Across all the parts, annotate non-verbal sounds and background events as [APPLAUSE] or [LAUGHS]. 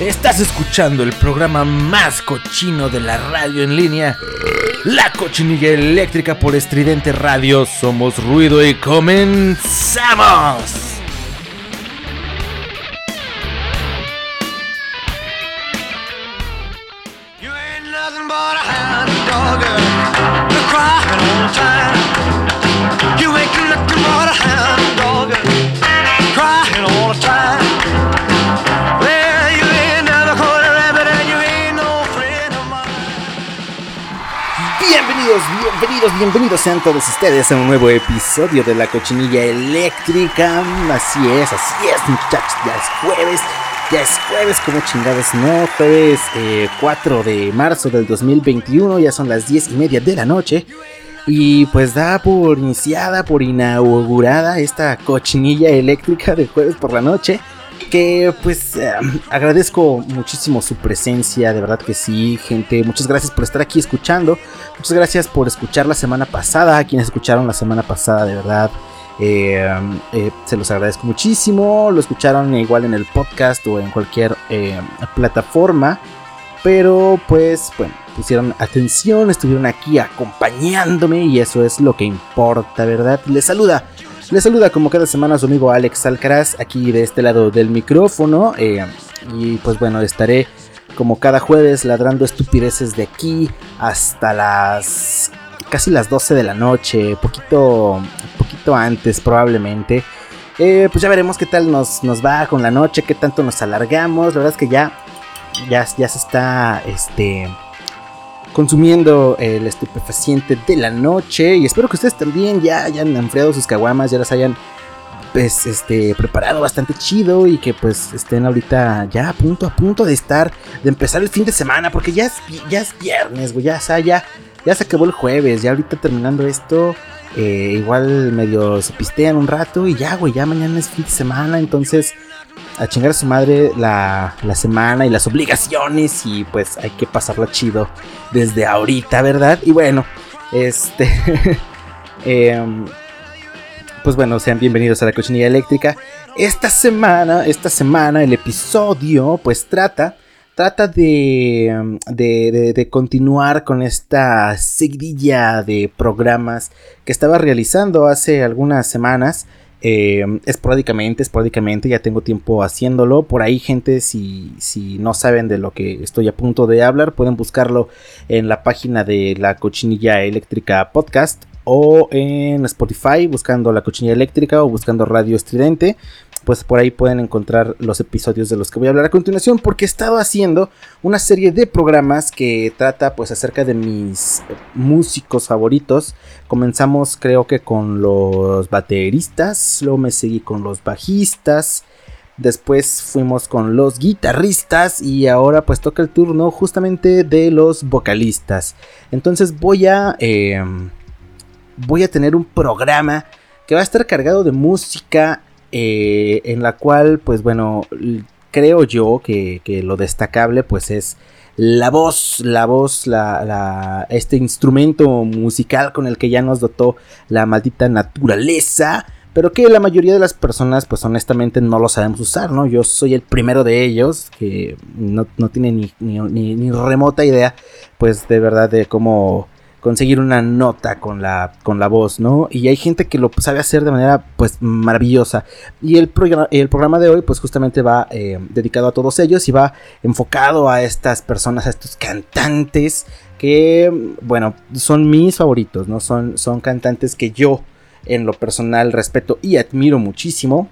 Estás escuchando el programa más cochino de la radio en línea. La cochinilla eléctrica por estridente radio. Somos ruido y comenzamos. Bienvenidos, bienvenidos sean todos ustedes a un nuevo episodio de la cochinilla eléctrica. Así es, así es, muchachos, ya es jueves, ya es jueves, como chingados, no, jueves 4 eh, de marzo del 2021, ya son las 10 y media de la noche. Y pues da por iniciada, por inaugurada esta cochinilla eléctrica de jueves por la noche pues eh, agradezco muchísimo su presencia, de verdad que sí, gente, muchas gracias por estar aquí escuchando, muchas gracias por escuchar la semana pasada, a quienes escucharon la semana pasada, de verdad, eh, eh, se los agradezco muchísimo, lo escucharon igual en el podcast o en cualquier plataforma, pero pues bueno, pusieron atención, estuvieron aquí acompañándome y eso es lo que importa, ¿verdad? Les saluda les saluda como cada semana su amigo Alex Alcaraz, aquí de este lado del micrófono. Eh, y pues bueno, estaré como cada jueves ladrando estupideces de aquí hasta las casi las 12 de la noche, poquito, poquito antes probablemente. Eh, pues ya veremos qué tal nos, nos va con la noche, qué tanto nos alargamos. La verdad es que ya, ya, ya se está, este, consumiendo el estupefaciente de la noche. Y espero que ustedes también ya hayan enfriado sus caguamas, ya las hayan pues este preparado bastante chido y que pues estén ahorita ya a punto a punto de estar de empezar el fin de semana porque ya es ya es viernes, güey, ya, ya ya se acabó el jueves, ya ahorita terminando esto eh, igual medio se pistean un rato y ya, güey, ya mañana es fin de semana, entonces a chingar a su madre la, semana y las obligaciones y pues hay que pasarlo chido desde ahorita, ¿verdad? Y bueno, este... [LAUGHS] Em, pues bueno, sean bienvenidos a la cochinilla eléctrica. Esta semana, esta semana el episodio pues trata, trata de, de, de continuar con esta seguidilla de programas que estaba realizando hace algunas semanas. Eh, esporádicamente, esporádicamente, ya tengo tiempo haciéndolo. Por ahí, gente, si, si no saben de lo que estoy a punto de hablar, pueden buscarlo en la página de la Cochinilla Eléctrica Podcast o en Spotify buscando la Cochinilla Eléctrica o buscando Radio Estridente pues por ahí pueden encontrar los episodios de los que voy a hablar a continuación porque he estado haciendo una serie de programas que trata pues acerca de mis músicos favoritos. Comenzamos creo que con los bateristas, luego me seguí con los bajistas, después fuimos con los guitarristas y ahora pues toca el turno justamente de los vocalistas. Entonces voy a... Em, voy a tener un programa que va a estar cargado de música eh, en la cual, pues bueno, creo yo que, lo destacable pues es la voz, la voz, la, este instrumento musical con el que ya nos dotó la maldita naturaleza, pero que la mayoría de las personas pues honestamente no lo sabemos usar, ¿no? Yo soy el primero de ellos que no, tiene ni, ni, remota idea pues de verdad de cómo conseguir una nota con la, con la voz, ¿no? Y hay gente que lo sabe hacer de manera pues maravillosa. Y el, el programa de hoy pues justamente va eh, dedicado a todos ellos y va enfocado a estas personas, a estos cantantes que, bueno, son mis favoritos, ¿no? Son, son cantantes que yo en lo personal respeto y admiro muchísimo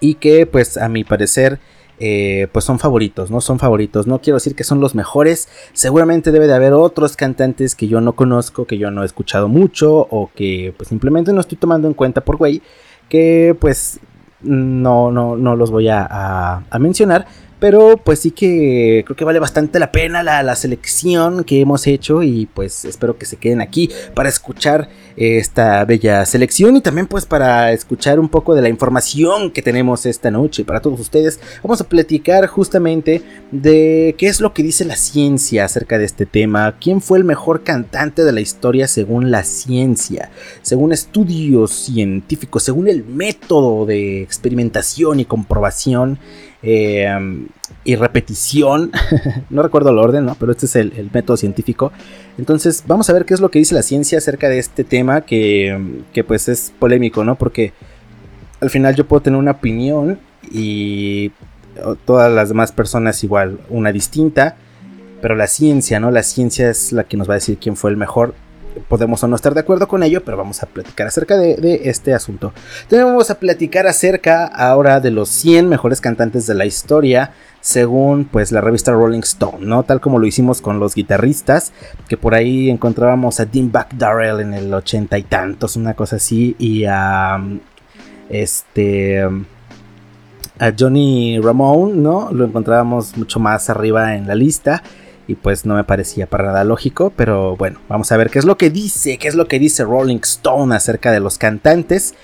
y que pues a mi parecer eh, pues son favoritos, ¿no? Son favoritos. No quiero decir que son los mejores. Seguramente debe de haber otros cantantes que yo no conozco, que yo no he escuchado mucho o que pues simplemente no estoy tomando en cuenta por güey. Que pues no, no, no los voy a, a, mencionar. Pero pues sí que creo que vale bastante la pena la, selección que hemos hecho y pues espero que se queden aquí para escuchar esta bella selección y también pues para escuchar un poco de la información que tenemos esta noche para todos ustedes. Vamos a platicar justamente de qué es lo que dice la ciencia acerca de este tema, quién fue el mejor cantante de la historia según la ciencia, según estudios científicos, según el método de experimentación y comprobación. Em, y repetición. [LAUGHS] no recuerdo el orden, ¿no? Pero este es el, método científico. Entonces, vamos a ver qué es lo que dice la ciencia acerca de este tema que, que pues es polémico, ¿no? Porque al final yo puedo tener una opinión y todas las demás personas igual, una distinta. Pero la ciencia, ¿no? La ciencia es la que nos va a decir quién fue el mejor podemos o no estar de acuerdo con ello, pero vamos a platicar acerca de, este asunto. Vamos a platicar acerca ahora de los 100 mejores cantantes de la historia, según pues la revista Rolling Stone, ¿no? Tal como lo hicimos con los guitarristas, que por ahí encontrábamos a Dean Buck Darrell en el ochenta y tantos, una cosa así, y a este a Johnny Ramone, ¿no? Lo encontrábamos mucho más arriba en la lista y pues no me parecía para nada lógico, pero bueno, vamos a ver qué es lo que dice, qué es lo que dice Rolling Stone acerca de los cantantes.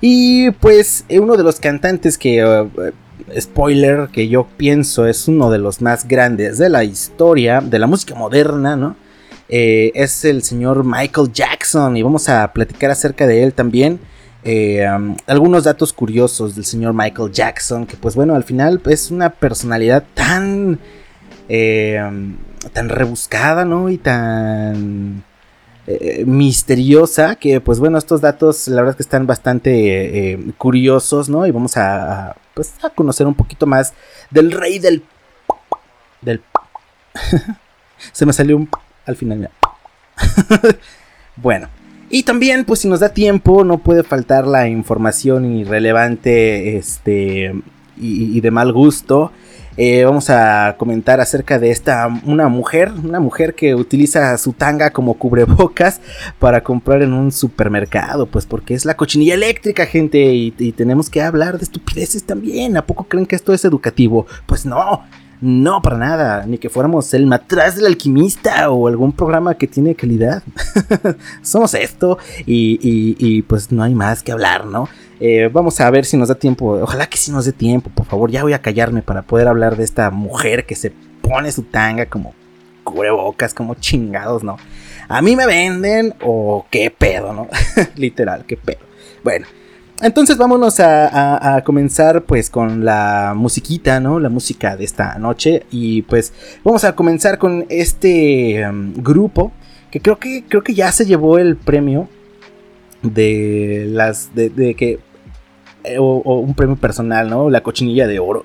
Y pues eh, uno de los cantantes que, eh, eh, spoiler, que yo pienso es uno de los más grandes de la historia, de la música moderna, ¿no? es el señor Michael Jackson y vamos a platicar acerca de él también. algunos datos curiosos del señor Michael Jackson, que pues bueno, al final es una personalidad tan tan rebuscada, ¿no? Y tan eh, misteriosa que, pues bueno, estos datos la verdad es que están bastante eh, curiosos, ¿no? Y vamos a, pues, a conocer un poquito más del rey del... del... [LAUGHS] Se me salió un... al final. [LAUGHS] bueno. Y también, pues si nos da tiempo, no puede faltar la información irrelevante este, y de mal gusto eh, vamos a comentar acerca de esta, una mujer, una mujer que utiliza su tanga como cubrebocas para comprar en un supermercado, pues porque es la cochinilla eléctrica, gente, y, y tenemos que hablar de estupideces también. ¿A poco creen que esto es educativo? Pues no, no, para nada. Ni que fuéramos el matraz del alquimista o algún programa que tiene calidad. [LAUGHS] Somos esto y, pues no hay más que hablar, ¿no? Eh, vamos a ver si nos da tiempo. Ojalá que sí nos dé tiempo, por favor. Ya voy a callarme para poder hablar de esta mujer que se pone su tanga como cubrebocas, como chingados, ¿no? A mí me venden o qué pedo, ¿no? [LAUGHS] Literal, qué pedo. Bueno. Entonces vámonos a, comenzar pues con la musiquita, ¿no? La música de esta noche. Y pues vamos a comenzar con este em, grupo que creo que creo que ya se llevó el premio de las de, que eh, o, un premio personal, ¿no? La cochinilla de oro.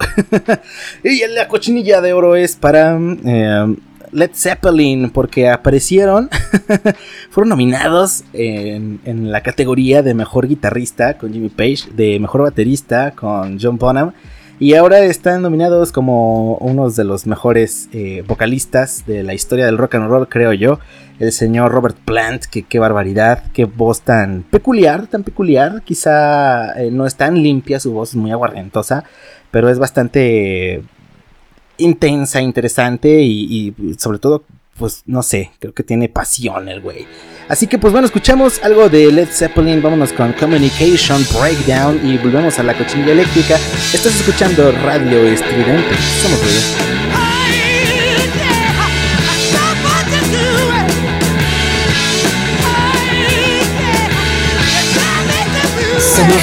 [LAUGHS] y la cochinilla de oro es para em, Led Zeppelin porque aparecieron, [LAUGHS] fueron nominados en, la categoría de mejor guitarrista con Jimmy Page, de mejor baterista con John Bonham y ahora están nominados como unos de los mejores eh, vocalistas de la historia del rock and roll, creo yo. El señor Robert Plant, que qué barbaridad, qué voz tan peculiar, tan peculiar. Quizá eh, no es tan limpia, su voz es muy aguardentosa, pero es bastante intensa, interesante y, sobre todo, pues no sé, creo que tiene pasión el güey. Así que pues bueno, escuchamos algo de Led Zeppelin, vámonos con Communication Breakdown y volvemos a la cochinilla eléctrica. Estás escuchando Radio Estridente. Somos ruido.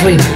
Somos.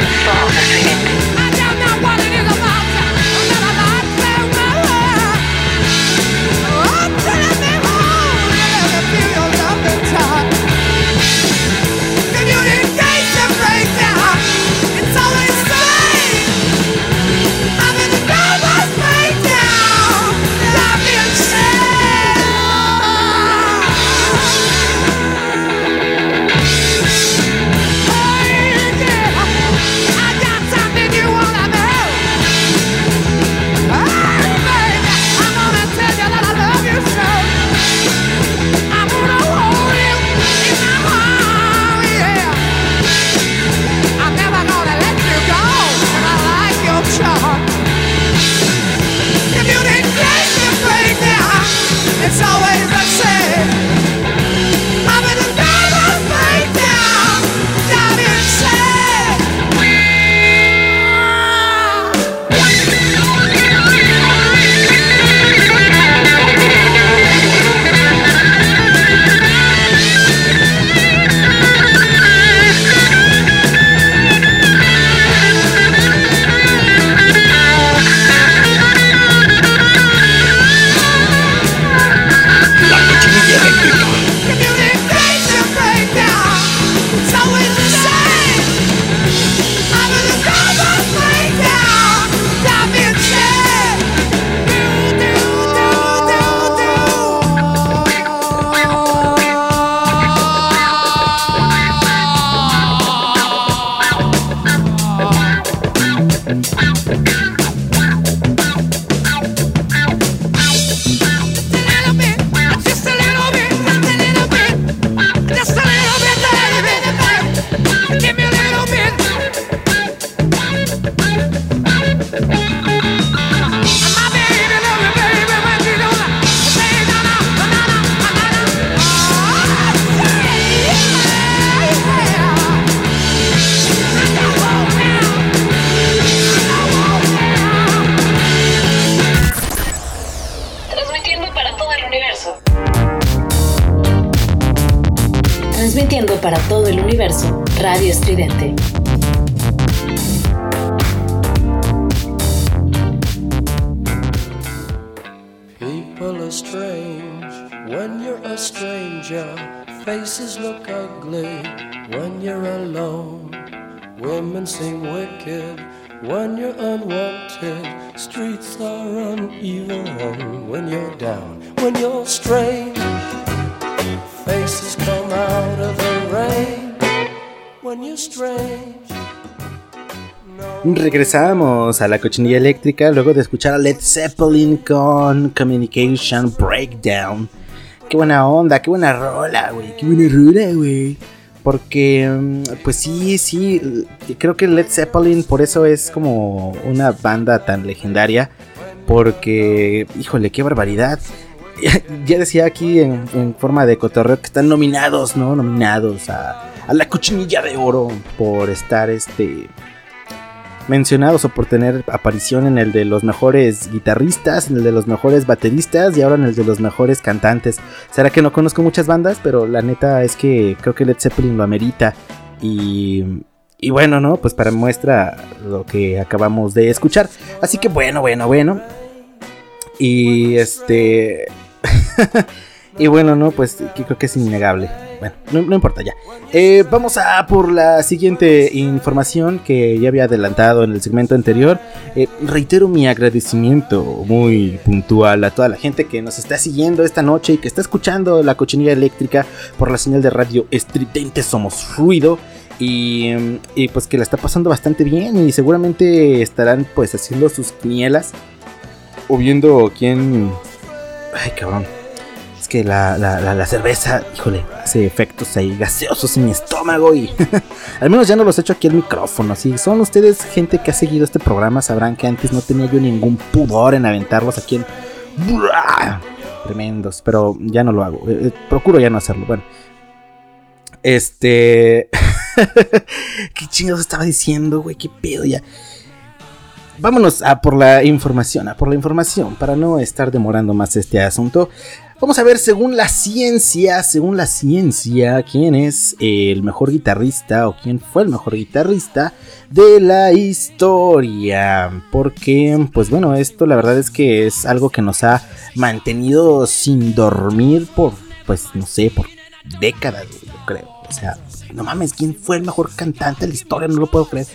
Regresamos a la cochinilla eléctrica luego de escuchar a Led Zeppelin con Communication Breakdown. Qué buena onda, qué buena rola, güey. Qué buena rola, güey. Porque, mm, pues sí, sí, creo que Led Zeppelin por eso es como una banda tan legendaria. Porque, híjole, qué barbaridad. [LAUGHS] Ya decía aquí en, forma de cotorreo que están nominados, ¿no? Nominados a, a la cochinilla de oro por estar este mencionados o por tener aparición en el de los mejores guitarristas, en el de los mejores bateristas y ahora en el de los mejores cantantes. Será que no conozco muchas bandas, pero la neta es que creo que Led Zeppelin lo amerita. Y, y bueno, ¿no? Pues para muestra lo que acabamos de escuchar. Así que bueno, bueno, bueno. Y este... [LAUGHS] y bueno, ¿no? Pues creo que es innegable. Bueno, no, importa ya. Eh, vamos a por la siguiente información que ya había adelantado en el segmento anterior. Eh, reitero mi agradecimiento muy puntual a toda la gente que nos está siguiendo esta noche y que está escuchando la cochinilla eléctrica por la señal de radio estridente Somos Ruido. Y, y, pues que la está pasando bastante bien y seguramente estarán pues haciendo sus quinielas o viendo quién... Ay cabrón que la, cerveza, híjole, hace efectos ahí gaseosos en mi estómago y [LAUGHS] al menos ya no los he hecho aquí el micrófono. Si son ustedes gente que ha seguido este programa, sabrán que antes no tenía yo ningún pudor en aventarlos aquí en... Tremendos, pero ya no lo hago. Eh, eh, procuro ya no hacerlo. Bueno. Este... [LAUGHS] ¿Qué chingados estaba diciendo, güey? ¿Qué pedo ya? Vámonos a por la información, a por la información, para no estar demorando más este asunto. Vamos a ver, según la ciencia, según la ciencia, quién es el mejor guitarrista o quién fue el mejor guitarrista de la historia. Porque, pues bueno, esto la verdad es que es algo que nos ha mantenido sin dormir por, pues no sé, por décadas, yo creo. O sea, no mames, ¿quién fue el mejor cantante de la historia? No lo puedo creer.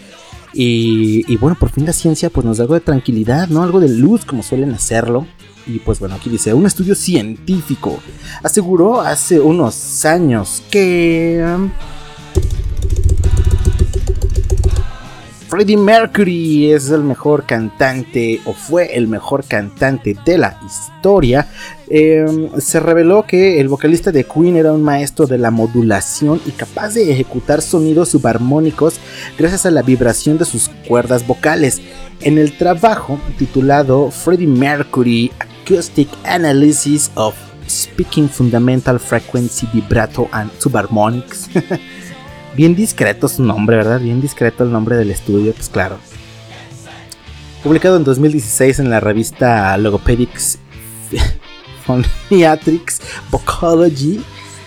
Y, y bueno, por fin la ciencia pues nos da algo de tranquilidad, ¿no? Algo de luz como suelen hacerlo. Y pues bueno, aquí dice, un estudio científico aseguró hace unos años que... Freddie Mercury es el mejor cantante o fue el mejor cantante de la historia. Em, se reveló que el vocalista de Queen era un maestro de la modulación y capaz de ejecutar sonidos subarmónicos gracias a la vibración de sus cuerdas vocales. En el trabajo titulado Freddie Mercury Acoustic Analysis of Speaking Fundamental Frequency Vibrato and Subharmonics. [LAUGHS] Bien discreto su nombre, ¿verdad? Bien discreto el nombre del estudio, pues claro. Publicado en 2016 en la revista Logopedics [LAUGHS] Phoniatrics Vocology,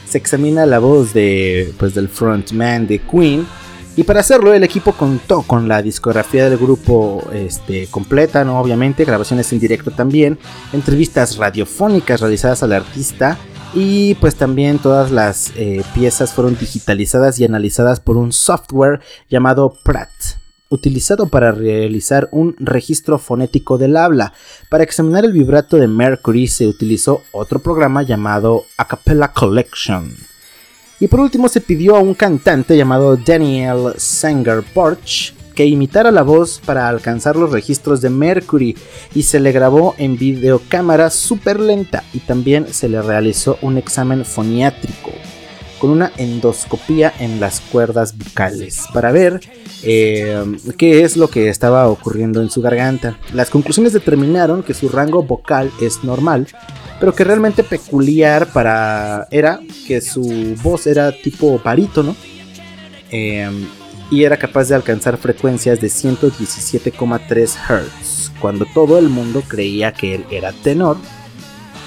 se examina la voz de, pues, del frontman de Queen y para hacerlo, el equipo contó con la discografía del grupo este, completa, ¿no? Obviamente, grabaciones en directo también, entrevistas radiofónicas realizadas al artista y pues también todas las eh, piezas fueron digitalizadas y analizadas por un software llamado Pratt utilizado para realizar un registro fonético del habla. Para examinar el vibrato de Mercury se utilizó otro programa llamado Acapella Collection. Y por último se pidió a un cantante llamado Daniel Sanger Porch que imitara la voz para alcanzar los registros de Mercury y se le grabó en videocámara súper lenta y también se le realizó un examen foniátrico con una endoscopía en las cuerdas vocales para ver eh, qué es lo que estaba ocurriendo en su garganta. Las conclusiones determinaron que su rango vocal es normal pero que realmente peculiar para era que su voz era tipo barítono em, y era capaz de alcanzar frecuencias de 117,3 Hz, cuando todo el mundo creía que él era tenor.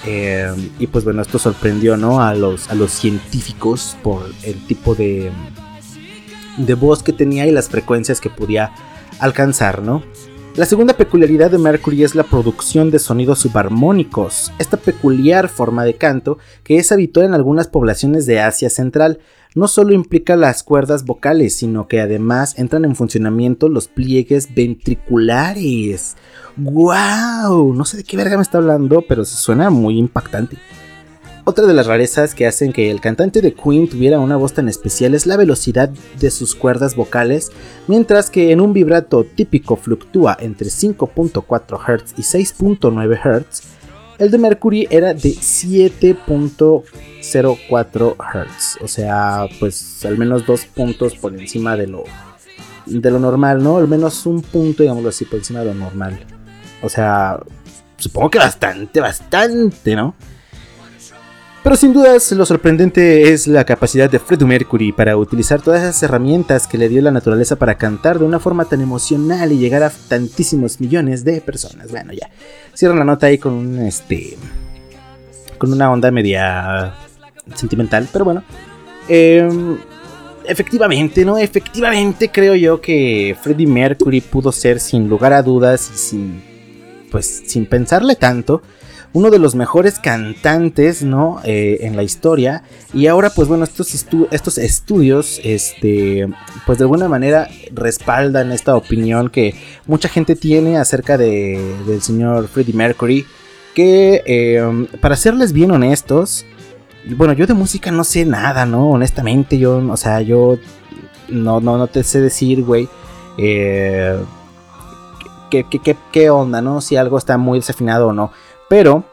Eh, y pues bueno, esto sorprendió ¿no? a, los, a los científicos por el tipo de, de voz que tenía y las frecuencias que podía alcanzar, ¿no? La segunda peculiaridad de Mercury es la producción de sonidos subarmónicos. Esta peculiar forma de canto, que es habitual en algunas poblaciones de Asia Central, no solo implica las cuerdas vocales, sino que además entran en funcionamiento los pliegues ventriculares. ¡Wow! No sé de qué verga me está hablando, pero se suena muy impactante. Otra de las rarezas que hacen que el cantante de Queen tuviera una voz tan especial es la velocidad de sus cuerdas vocales, mientras que en un vibrato típico fluctúa entre 5.4 Hz y 6.9 Hz, el de Mercury era de 7.04 Hz, o sea, pues al menos dos puntos por encima de lo, de lo normal, ¿no? Al menos un punto, digámoslo así, por encima de lo normal. O sea, supongo que bastante, bastante, ¿no? Pero sin dudas lo sorprendente es la capacidad de Freddie Mercury para utilizar todas esas herramientas que le dio la naturaleza para cantar de una forma tan emocional y llegar a tantísimos millones de personas. Bueno, ya. Cierro la nota ahí con un este con una onda media sentimental, pero bueno. Em, efectivamente, ¿no? Efectivamente creo yo que Freddie Mercury pudo ser sin lugar a dudas y sin pues sin pensarle tanto uno de los mejores cantantes, ¿no? Eh, en la historia. Y ahora, pues bueno, estos, estos estudios, este, pues de alguna manera respaldan esta opinión que mucha gente tiene acerca de, del señor Freddie Mercury. Que, em, para serles bien honestos, bueno, yo de música no sé nada, ¿no? Honestamente, yo, o sea, yo no, no, no te sé decir, güey. Eh, qué, qué, qué onda, ¿no? Si algo está muy desafinado o no. Pero,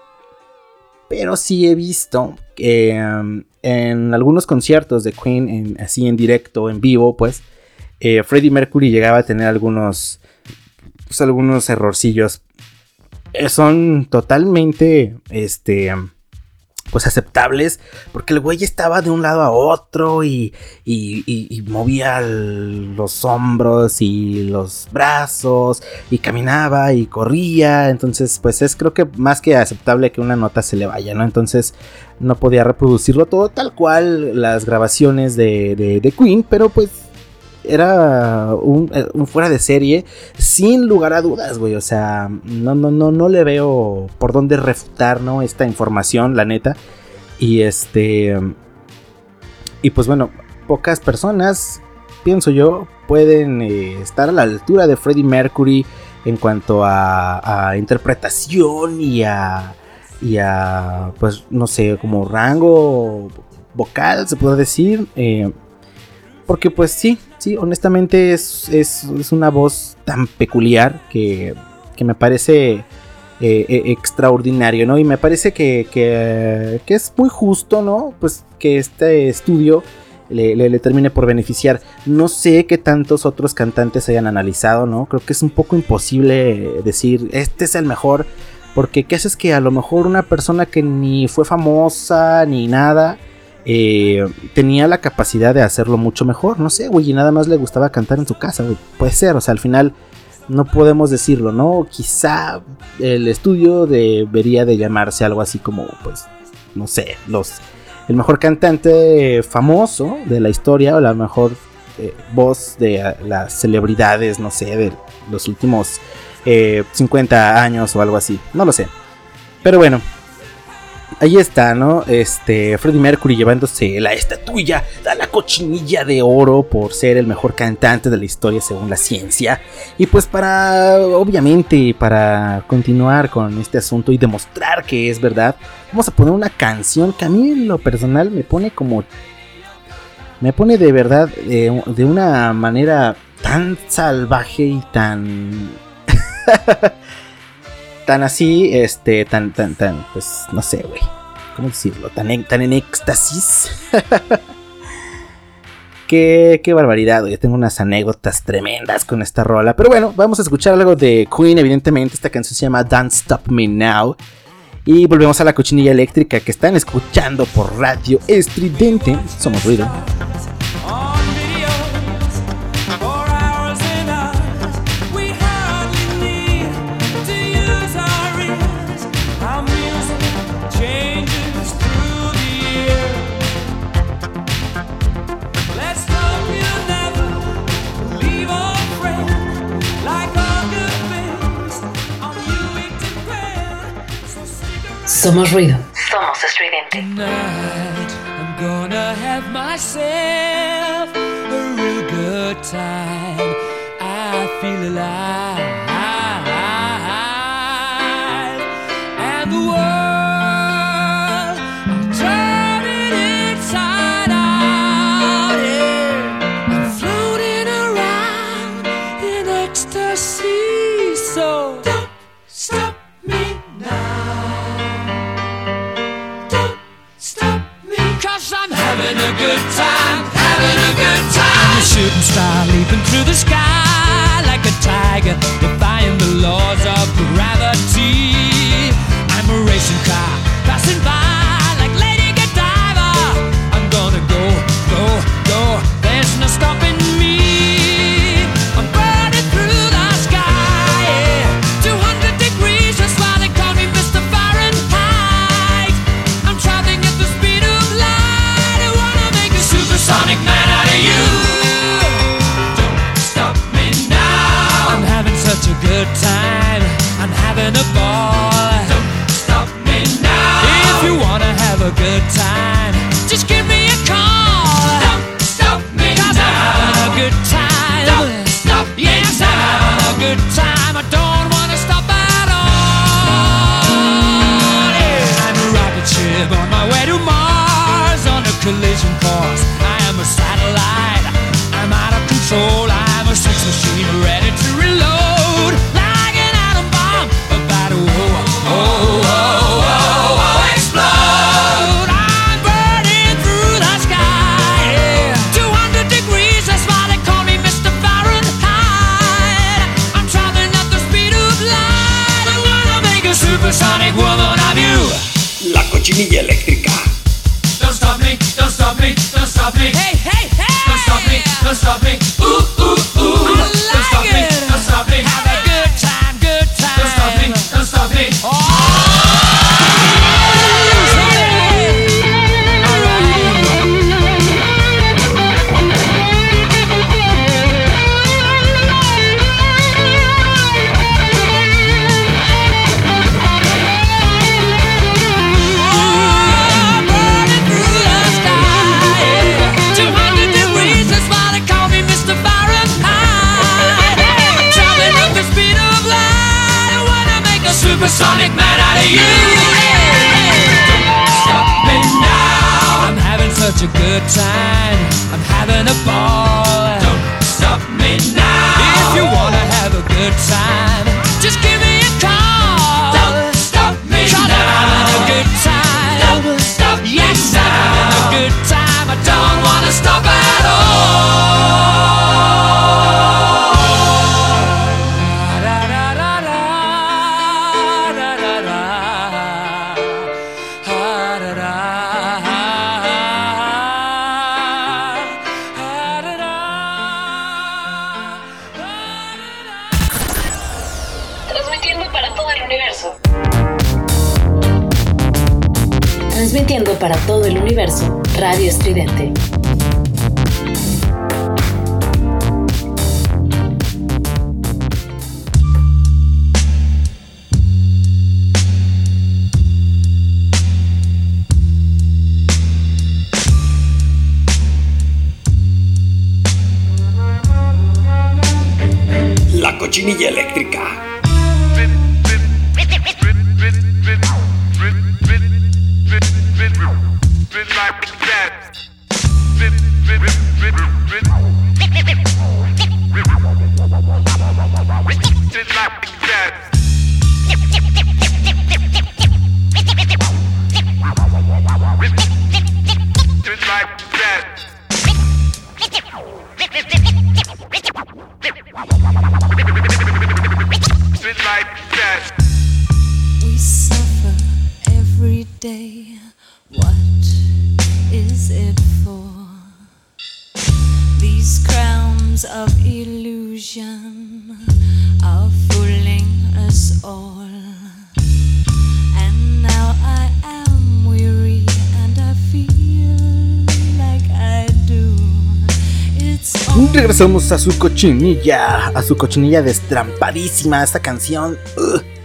pero sí he visto que em, en algunos conciertos de Queen, así en directo, en vivo, pues, eh, Freddie Mercury llegaba a tener algunos, pues, algunos errorcillos. Eh, son totalmente, este, pues aceptables, porque el güey estaba de un lado a otro y, y, movía los hombros y los brazos y caminaba y corría, entonces pues es creo que más que aceptable que una nota se le vaya, ¿no? Entonces no podía reproducirlo todo tal cual las grabaciones de, de, de Queen, pero pues era un, eh, un, fuera de serie sin lugar a dudas, güey. O sea, no, no, no, no le veo por dónde refutar, ¿no? Esta información, la neta. Y este... Y pues bueno, pocas personas, pienso yo, pueden eh, estar a la altura de Freddie Mercury en cuanto a, a interpretación y a... Y a, pues, no sé, como rango vocal, se puede decir. Eh, porque pues sí, sí, honestamente es, una voz tan peculiar que, me parece eh, eh, extraordinario, ¿no? Y me parece que, que, es muy justo, ¿no? Pues que este estudio le, termine por beneficiar. No sé qué tantos otros cantantes hayan analizado, ¿no? Creo que es un poco imposible decir, este es el mejor. Porque qué haces que a lo mejor una persona que ni fue famosa ni nada eh, tenía la capacidad de hacerlo mucho mejor. No sé, güey, y nada más le gustaba cantar en su casa, güey. Puede ser, o sea, al final no podemos decirlo, ¿no? Quizá el estudio debería de llamarse algo así como, pues, no sé, los el mejor cantante famoso de la historia o la mejor eh, voz de las celebridades, no sé, de los últimos 50 eh, años o algo así, no lo sé. Pero bueno, ahí está, ¿no? Este, Freddie Mercury llevándose la estatuilla, la cochinilla de oro por ser el mejor cantante de la historia según la ciencia. Y pues para, obviamente, para continuar con este asunto y demostrar que es verdad, vamos a poner una canción que a mí en lo personal me pone como... Me pone de verdad de, de una manera tan salvaje y tan... [LAUGHS] tan así, este, tan, tan, tan, pues, no sé, güey. ¿Cómo decirlo? Tan en, tan en éxtasis. [LAUGHS] qué, qué barbaridad, Yo tengo unas anécdotas tremendas con esta rola. Pero bueno, vamos a escuchar algo de Queen, evidentemente. Esta canción se llama Don't Stop Me Now. Y volvemos a la cochinilla eléctrica que están escuchando por radio estridente. Somos ruido. Somos ruido. Somos estridente. Tonight, I'm gonna have myself a real good time. I feel alive. having a good time, having a good time. I'm a shooting star leaping through the sky like a tiger, defying the laws of gravity. I'm a racing car passing by like Lady Godiva. I'm gonna go, go, go. There's no stopping. I'm having a ball. Don't stop me now. If you wanna have a good time. cocciniglia elettrica. Don't stop me, don't stop me, don't stop me. Hey, hey, hey! Don't stop me, don't stop me. day. What is it for? These crowns of illusion are fooling us all. And now I am weary and I feel like I do. It's Regresamos a su cochinilla, a su cochinilla destrampadísima. Esta canción. Ugh.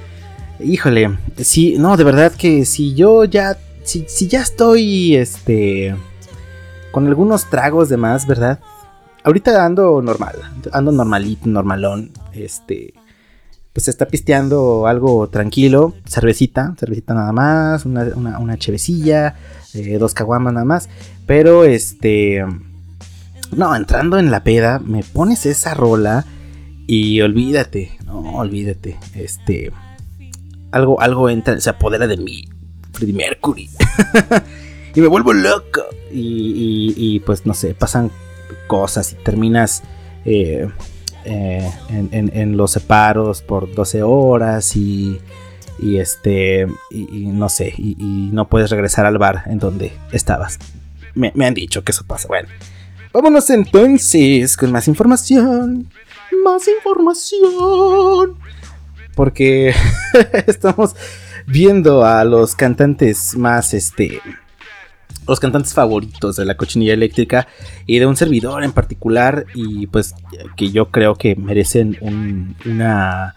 Híjole, sí, no, de verdad que si yo ya, si, si ya estoy, este, con algunos tragos de más, ¿verdad? Ahorita ando normal, ando normalito, normalón, este, pues está pisteando algo tranquilo, cervecita, cervecita nada más, una, una, una chevecilla, eh, dos caguamas nada más, pero este, no, entrando en la peda, me pones esa rola y olvídate, no, olvídate, este, algo, algo entra, se apodera de mí, Freddie Mercury, [LAUGHS] y me vuelvo loco, y, y, pues no sé, pasan cosas y terminas eh, eh, en, en, en, los separos por 12 horas y, y este, y, no sé, y, no puedes regresar al bar en donde estabas. Me, me han dicho que eso pasa, bueno. Vámonos entonces con más información. Más información. Porque [LAUGHS] estamos viendo a los cantantes más, este, los cantantes favoritos de la cochinilla eléctrica y de un servidor en particular y pues que yo creo que merecen un, una,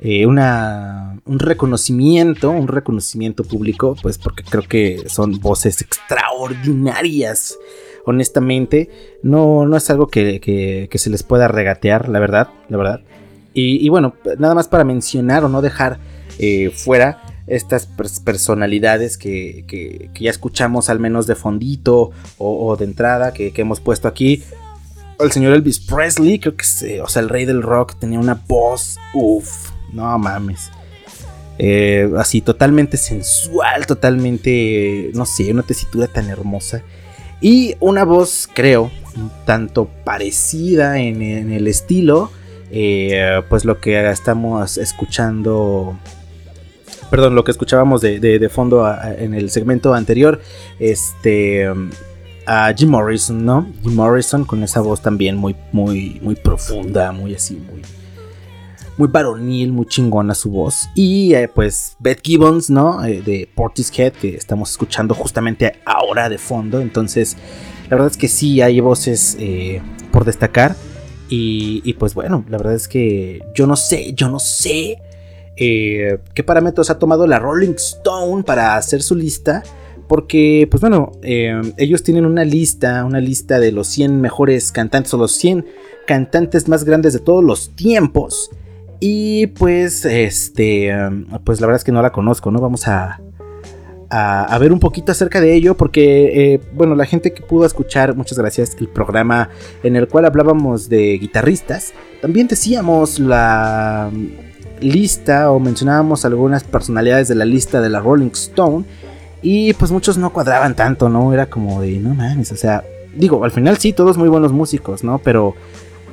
eh, un reconocimiento, un reconocimiento público, pues porque creo que son voces extraordinarias. Honestamente, no, no es algo que, que, que se les pueda regatear, la verdad, la verdad. Y, bueno, nada más para mencionar o no dejar eh, fuera estas personalidades que, que, ya escuchamos al menos de fondito o, de entrada que, que, hemos puesto aquí. El señor Elvis Presley, creo que es, o sea, el rey del rock, tenía una voz, uff, no mames. Eh, así totalmente sensual, totalmente, no sé, una tesitura tan hermosa. Y una voz, creo, tanto parecida en el estilo, eh, pues lo que estamos escuchando perdón, lo que escuchábamos de, de, de fondo a, en el segmento anterior, este, a Jim Morrison, ¿no? Jim Morrison con esa voz también muy, muy, muy profunda, muy así, muy, muy varonil, muy chingona su voz. Y eh, pues Beth Gibbons, ¿no? Eh, de Portishead, que estamos escuchando justamente ahora de fondo. Entonces, la verdad es que sí hay voces eh, por destacar. Y, pues bueno, la verdad es que yo no sé, yo no sé eh, qué parámetros ha tomado la Rolling Stone para hacer su lista. Porque, pues bueno, eh, ellos tienen una lista, una lista de los 100 mejores cantantes o los 100 cantantes más grandes de todos los tiempos. Y pues, este, pues la verdad es que no la conozco, ¿no? Vamos a, a, ver un poquito acerca de ello, porque, eh, bueno, la gente que pudo escuchar, muchas gracias, el programa en el cual hablábamos de guitarristas, también decíamos la lista o mencionábamos algunas personalidades de la lista de la Rolling Stone y pues muchos no cuadraban tanto, ¿no? Era como de, no mames, o sea, digo, al final sí, todos muy buenos músicos, ¿no? Pero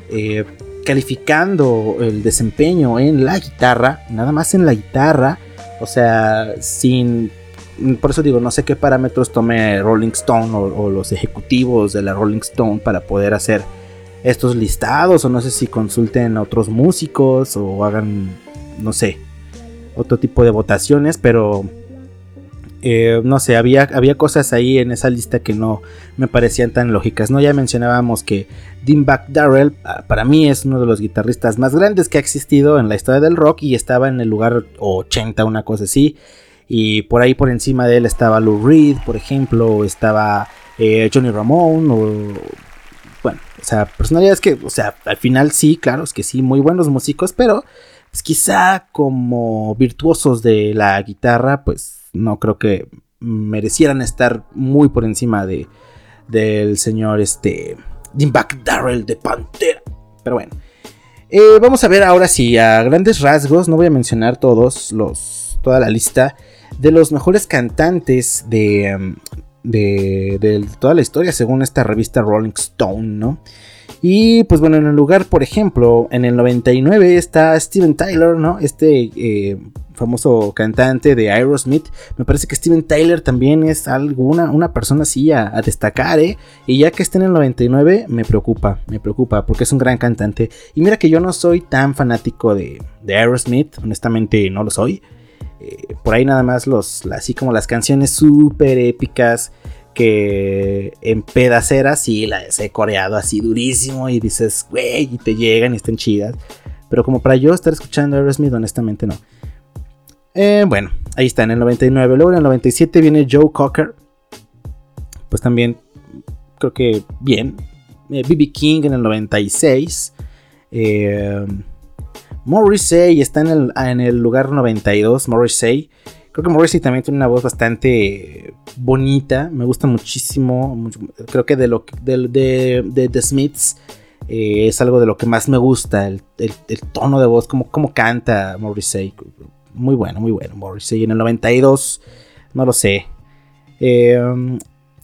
eh, calificando el desempeño en la guitarra, nada más en la guitarra, o sea, sin... Por eso digo, no sé qué parámetros tome Rolling Stone o, los ejecutivos de la Rolling Stone para poder hacer estos listados o no sé si consulten a otros músicos o hagan no sé, otro tipo de votaciones, pero eh, no sé, había, había cosas ahí en esa lista que no me parecían tan lógicas, ¿no? Ya mencionábamos que Dimebag Darrell para mí es uno de los guitarristas más grandes que ha existido en la historia del rock y estaba en el lugar 80, una cosa así. Y por ahí por encima de él estaba Lou Reed, por ejemplo, estaba eh, Johnny Ramone, o bueno, o sea, personalidades que, o sea, al final sí, claro, es que sí, muy buenos músicos, pero pues quizá como virtuosos de la guitarra, pues no creo que merecieran estar muy por encima de del señor este Dimebag Darrell de Pantera. Pero bueno, eh, vamos a ver ahora sí a grandes rasgos. No voy a mencionar todos los toda la lista de los mejores cantantes de de, de toda la historia según esta revista Rolling Stone, ¿no? Y pues bueno, en el lugar, por ejemplo, en el 99 está Steven Tyler, ¿no? Este eh, famoso cantante de Aerosmith. Me parece que Steven Tyler también es alguna una persona así a, a, destacar, ¿eh? Y ya que está en el 99, me preocupa, me preocupa, porque es un gran cantante. Y mira que yo no soy tan fanático de, de Aerosmith, honestamente no lo soy. Eh, por ahí nada más los, así como las canciones súper épicas que en pedaceras sí las he coreado así durísimo y dices, güey, y te llegan y están chidas. Pero como para yo estar escuchando Aerosmith, honestamente no. Eh, bueno, ahí está en el 99. Luego en el 97 viene Joe Cocker. Pues también creo que bien. BB King en el 96. Eh, Morrissey está en el, en el lugar 92. Morrissey. Creo que Morrissey también tiene una voz bastante bonita. Me gusta muchísimo. creo que de lo de, de- de Smiths eh, es algo de lo que más me gusta. El, el- tono de voz, como, como canta Morrissey. Muy bueno, muy bueno. Morrissey en el 92. No lo sé. Eh,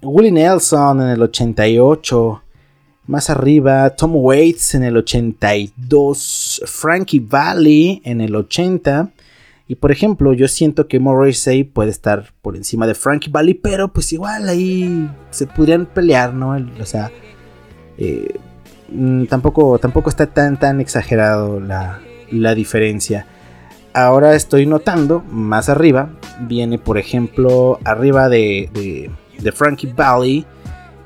Willie Nelson en el 88. Más arriba, Tom Waits en el 82. Frankie Valli en el 80. Y por ejemplo, yo siento que Morrissey puede estar por encima de Frankie Valli, pero pues igual ahí se podrían pelear, ¿no? O sea, eh, mm, tampoco, tampoco está tan, tan exagerado la, la diferencia. Ahora estoy notando más arriba, viene por ejemplo arriba de, de, de Frankie Valli,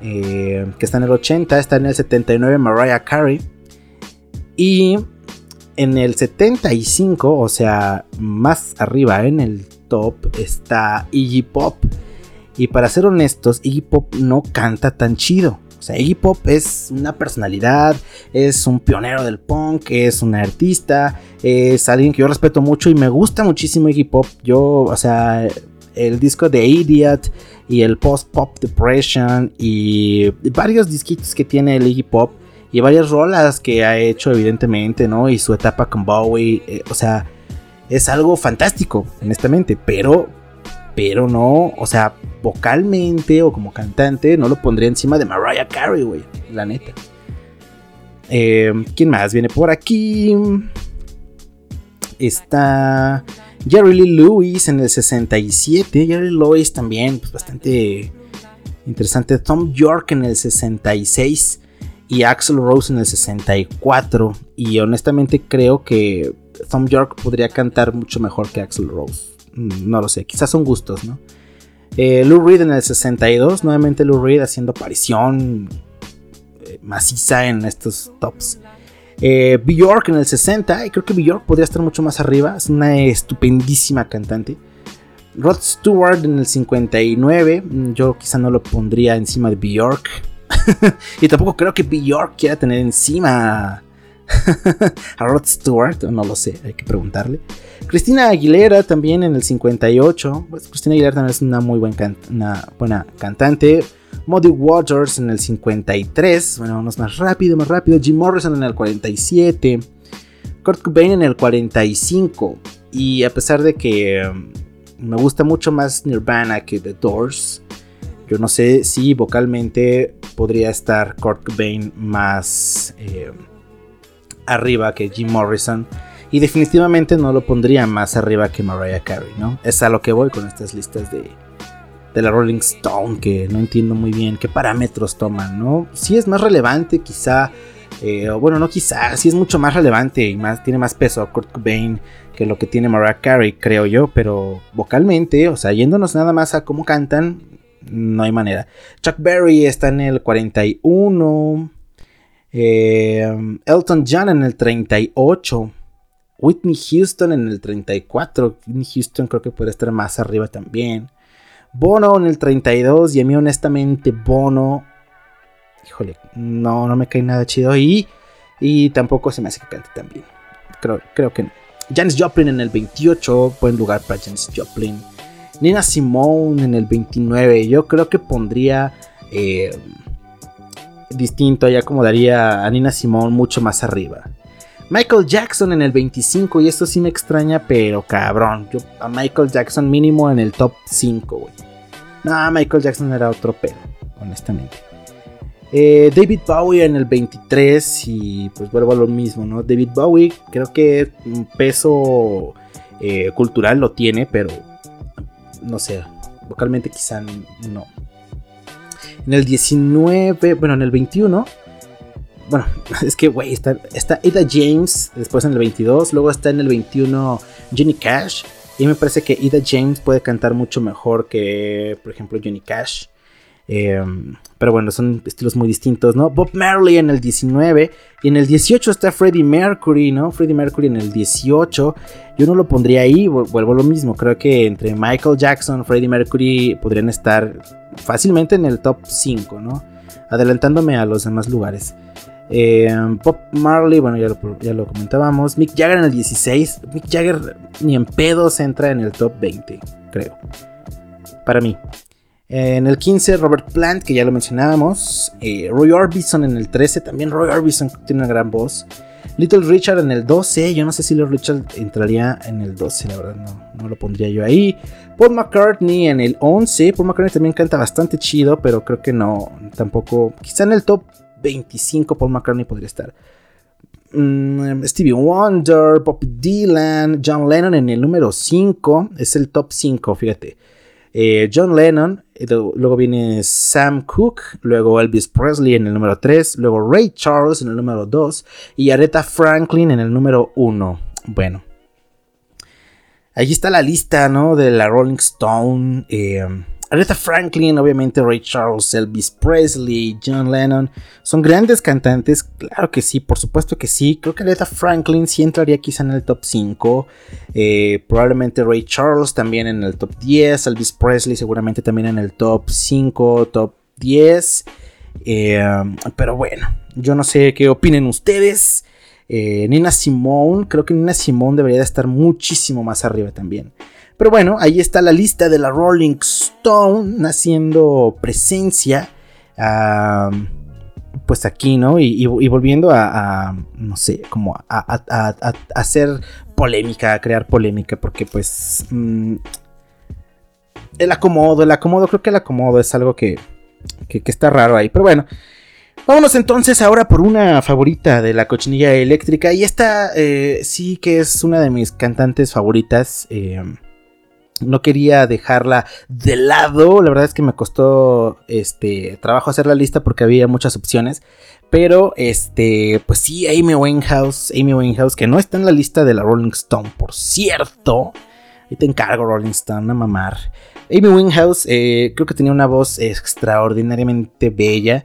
eh, que está en el 80, está en el 79 Mariah Carey. Y en el 75, o sea, más arriba en el top, está Iggy Pop. Y para ser honestos, Iggy Pop no canta tan chido. O sea, Iggy Pop es una personalidad, es un pionero del punk, es un artista, es alguien que yo respeto mucho y me gusta muchísimo Iggy Pop. Yo, o sea, el disco de Idiot y el Post Pop Depression y varios disquitos que tiene el Iggy Pop y varias rolas que ha hecho evidentemente, ¿no? Y su etapa con Bowie, eh, o sea, es algo fantástico, honestamente, pero pero no, o sea, vocalmente o como cantante no lo pondría encima de Mariah Carey, güey, la neta. Eh, ¿Quién más viene por aquí? Está Jerry Lee Lewis en el 67. Jerry Lewis también, pues bastante interesante. Tom York en el 66 y Axel Rose en el 64. Y honestamente creo que Tom York podría cantar mucho mejor que Axel Rose. Mm, No lo sé, quizás son gustos, ¿no? Eh, Lou Reed en el 62, nuevamente Lou Reed haciendo aparición eh, maciza en estos tops. Eh, Bjork en el 60, y creo que Bjork podría estar mucho más arriba, es una estupendísima cantante. Rod Stewart en el 59, mm, yo quizá no lo pondría encima de Bjork. [LAUGHS] y tampoco creo que Bjork quiera tener encima [LAUGHS] a Rod Stewart, no lo sé, hay que preguntarle. Cristina Aguilera también en el 58. Pues Cristina Aguilera también es una muy buena cantante. Muddy Waters en el 53. Bueno, vamos más rápido, más rápido. Jim Morrison en el 47. Kurt Cobain en el 45. Y a pesar de que um, me gusta mucho más Nirvana que The Doors, yo no sé si vocalmente podría estar Kurt Cobain más eh, arriba que Jim Morrison. Y definitivamente no lo pondría más arriba que Mariah Carey, ¿no? Es a lo que voy con estas listas de, de la Rolling Stone, que no entiendo muy bien qué parámetros toman, ¿no? Si es más relevante, quizá, eh, bueno, no quizá, sí es mucho más relevante y más, tiene más peso Kurt Cobain que lo que tiene Mariah Carey, creo yo, pero vocalmente, o sea, yéndonos nada más a cómo cantan, no hay manera. Chuck Berry está en el 41. eh, Elton John en el 38. Whitney Houston en el 34. Whitney Houston creo que puede estar más arriba también. Bono en el 32. Y a mí, honestamente, Bono. Híjole, no, no me cae nada chido. Y, y tampoco se me hace que cante tan bien. Creo, creo que no. Janis Joplin en el 28. Buen lugar para Janis Joplin. Nina Simone en el 29. Yo creo que pondría. eh, distinto. Y acomodaría a Nina Simone mucho más arriba. Michael Jackson en el 25, y esto sí me extraña, pero cabrón. Yo a Michael Jackson mínimo en el top 5, güey. No, Michael Jackson era otro pedo, honestamente. Eh, David Bowie en el 23, y pues vuelvo a lo mismo, ¿no? David Bowie, creo que un peso eh, cultural lo tiene, pero no sé, vocalmente quizá no. En el 19, bueno, en el 21 bueno, [LAUGHS] es que, güey, está, está James, después en el 22, luego está en el 21 Johnny Cash. Y me parece que Ida James puede cantar mucho mejor que, por ejemplo, Johnny Cash. Eh, pero bueno, son estilos muy distintos, ¿no? Bob Marley en el 19 y en el 18 está Freddie Mercury, ¿no? Freddie Mercury en el 18. Yo no lo pondría ahí, vuelvo a lo mismo. Creo que entre Michael Jackson, Freddie Mercury podrían estar fácilmente en el top 5, ¿no? Adelantándome a los demás lugares. Eh, Bob Marley, bueno, ya lo, ya lo comentábamos. Mick Jagger en el 16. Mick Jagger ni en pedos entra en el top 20, creo. Para mí. En el 15, Robert Plant, que ya lo mencionábamos. Eh, Roy Orbison en el 13, también Roy Orbison tiene una gran voz. Little Richard en el 12, yo no sé si Little Richard entraría en el 12, la verdad no, no lo pondría yo ahí. Paul McCartney en el 11, Paul McCartney también canta bastante chido, pero creo que no, tampoco, quizá en el top 25 Paul McCartney podría estar. Mm, Stevie Wonder, Bob Dylan, John Lennon en el número 5, es el top 5, fíjate. Eh, John Lennon, luego viene Sam Cooke, luego Elvis Presley en el número 3, luego Ray Charles en el número 2 y Aretha Franklin en el número 1. Bueno, allí está la lista, ¿no? De la Rolling Stone. Eh, Aretha Franklin, obviamente Ray Charles, Elvis Presley, John Lennon, son grandes cantantes, claro que sí, por supuesto que sí. Creo que Aretha Franklin sí entraría quizá en el top 5, eh, probablemente Ray Charles también en el top 10, Elvis Presley seguramente también en el top 5, top 10. Eh, pero bueno, yo no sé qué opinen ustedes. Eh, Nina Simone, creo que Nina Simone debería de estar muchísimo más arriba también. Pero bueno, ahí está la lista de la Rolling Stone haciendo presencia. pues aquí, ¿no? Y, volviendo a, no sé, como a, hacer polémica, a crear polémica, porque pues mm, el acomodo, el acomodo, creo que el acomodo es algo que, que, está raro ahí, pero bueno. Vámonos entonces ahora por una favorita de la cochinilla eléctrica. Y esta eh, sí que es una de mis cantantes favoritas. Eh, no quería dejarla de lado. La verdad es que me costó este trabajo hacer la lista porque había muchas opciones. Pero este, pues sí, Amy Winehouse, Amy Winehouse, que no está en la lista de la Rolling Stone, por cierto. Ahí te encargo, Rolling Stone, a mamar. Amy Winehouse, eh, creo que tenía una voz extraordinariamente bella.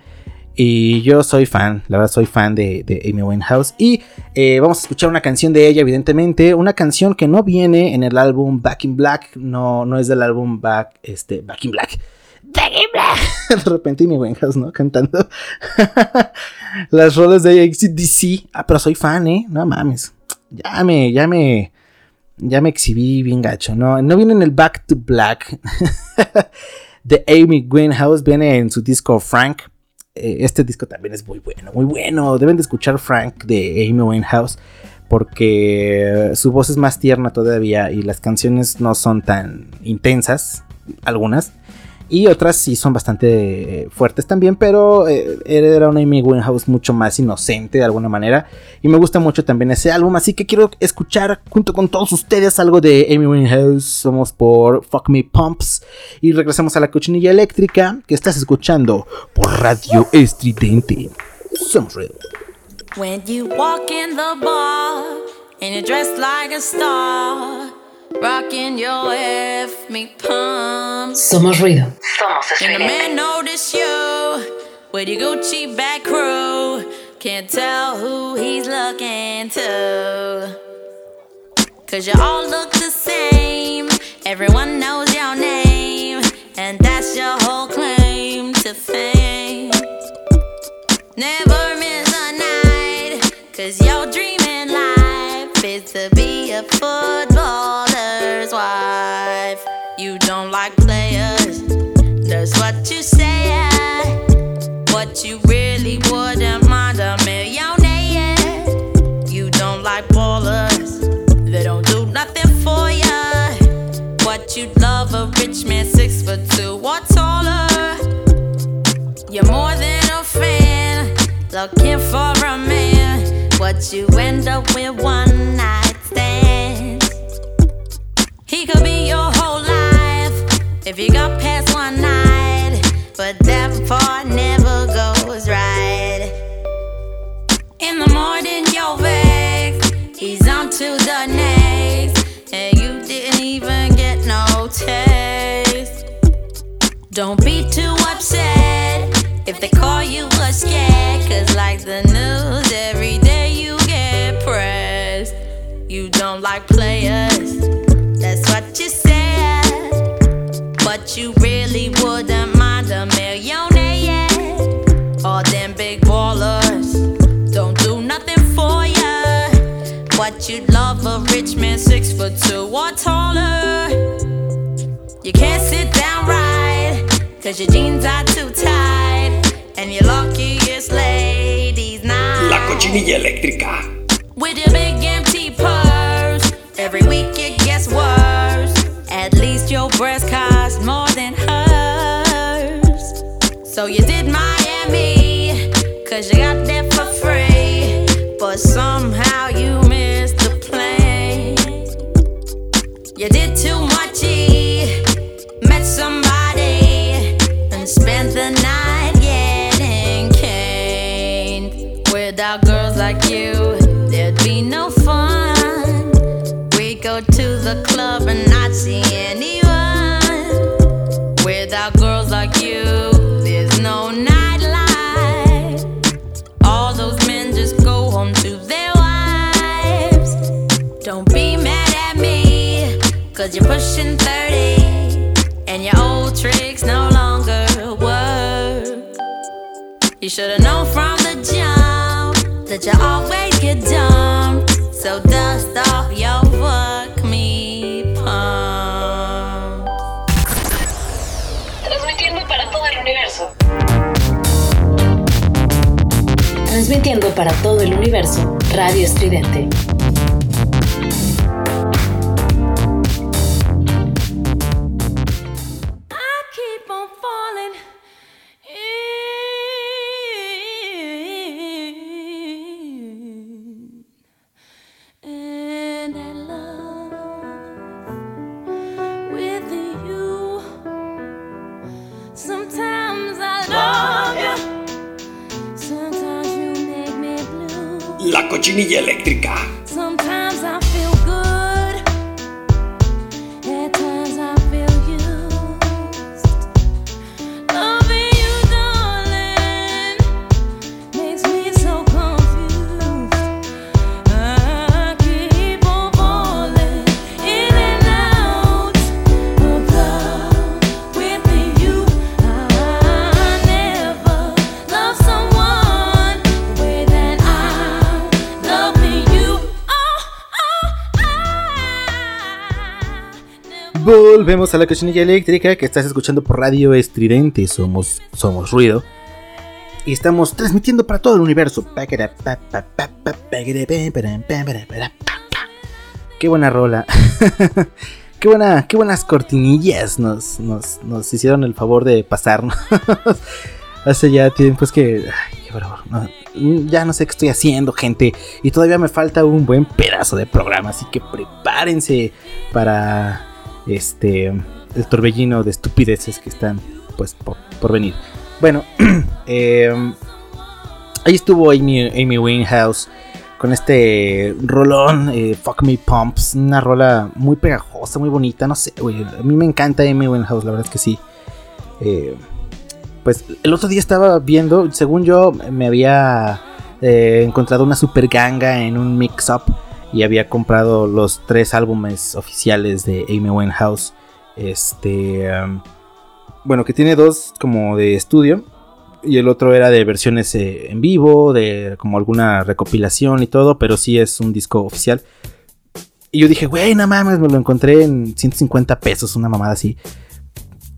Y yo soy fan, la verdad soy fan de, Amy Winehouse. Y eh, vamos a escuchar una canción de ella, evidentemente. Una canción que no viene en el álbum Back in Black. No, no es del álbum Back, este, Back in Black. Back in Black. [LAUGHS] De repente Amy Winehouse, ¿no? Cantando [LAUGHS] las rolas de ACDC. Ah, pero soy fan, ¿eh? No mames. Ya me, ya me, ya me exhibí bien gacho. No, no viene en el Back to Black. [LAUGHS] de Amy Winehouse. Viene en su disco Frank. Eh, este disco también es muy bueno, muy bueno. Deben de escuchar Frank de Amy Winehouse porque su voz es más tierna todavía y las canciones no son tan intensas, algunas. Y otras sí son bastante fuertes también, pero eh, era una Amy Winehouse mucho más inocente de alguna manera. Y me gusta mucho también ese álbum, así que quiero escuchar junto con todos ustedes algo de Amy Winehouse. Somos por Fuck Me Pumps. Y regresamos a la cochinilla eléctrica que estás escuchando por Radio Estridente. Somos Red. When you walk in the bar and you're dressed like a star. Rocking your F me pumps. Somos ruido. Somos And the estridente. man notice you with your Gucci back crew. Can't tell who he's looking to. Cause you all look the same. Everyone knows your name. And that's your whole claim to fame. Never miss a night. Cause your dream in life is to be a footballer's man six foot two or taller. You're more than a fan, looking for a man. What you end up with one night stand. He could be your whole life if you got past one night, but that part never goes right. In the morning, you're vexed, he's on to the next, and you didn't even get no taste. Don't be too upset. If they call you a scared, cause like the news, every day you get pressed. You don't like players, that's what you said. But you really wouldn't mind a millionaire. All them big ballers don't do nothing for ya. But you'd love a rich man six foot two or taller. You can't sit down right, cause your jeans are too tight. And your luckiest ladies now. La cochinilla eléctrica. With your big empty purse, every week it gets worse. At least your breast costs more than hers. So you did Miami, cause you got there for free. But somehow cause you're pushing 30 and your old tricks no longer work. You should've known from the jump that you always get dumped. So dust off your fuck me pump. Transmitiendo para todo el universo. Transmitiendo para todo el universo, Radio Estridente. Cochinilla eléctrica. Volvemos a la cochinilla eléctrica que estás escuchando por radio estridente. Somos, somos ruido. Y estamos transmitiendo para todo el universo. Qué buena rola. [LAUGHS] qué, buena, qué buenas cortinillas nos, nos, nos hicieron el favor de pasarnos. [LAUGHS] Hace ya que. Qué bárbaro, no, ya no sé qué estoy haciendo, gente. Y todavía me falta un buen pedazo de programa. Así que prepárense para este el torbellino de estupideces que están pues por, por venir. Bueno, eh, [CLEARS THROAT] ahí estuvo Amy, Amy Winehouse con este rolón eh, Fuck Me Pumps, una rola muy pegajosa, muy bonita, no sé, güey, a mí me encanta Amy Winehouse, la verdad es que sí. Eh, pues el otro día estaba viendo, según yo me había eh, encontrado una super ganga en un mix-up y había comprado los tres álbumes oficiales de Amy Winehouse. Este, um, bueno, que tiene dos como de estudio y el otro era de versiones eh, en vivo, de como alguna recopilación y todo, pero sí es un disco oficial. Y yo dije, güey, no mames, me lo encontré en 150 pesos, una mamada así.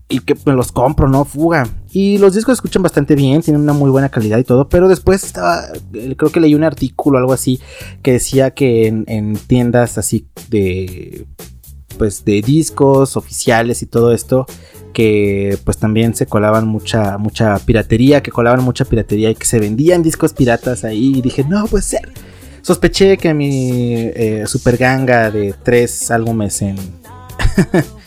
Y que me los compro, ¿no? Fuga. Y los discos se escuchan bastante bien, tienen una muy buena calidad y todo. Pero después estaba, creo que leí un artículo o algo así que decía que en, en tiendas así de, pues de discos oficiales y todo esto, que pues también se colaban mucha, mucha piratería, que colaban mucha piratería y que se vendían discos piratas ahí. Y dije, no puede ser. Sospeché que mi eh, super ganga de tres álbumes en, [LAUGHS]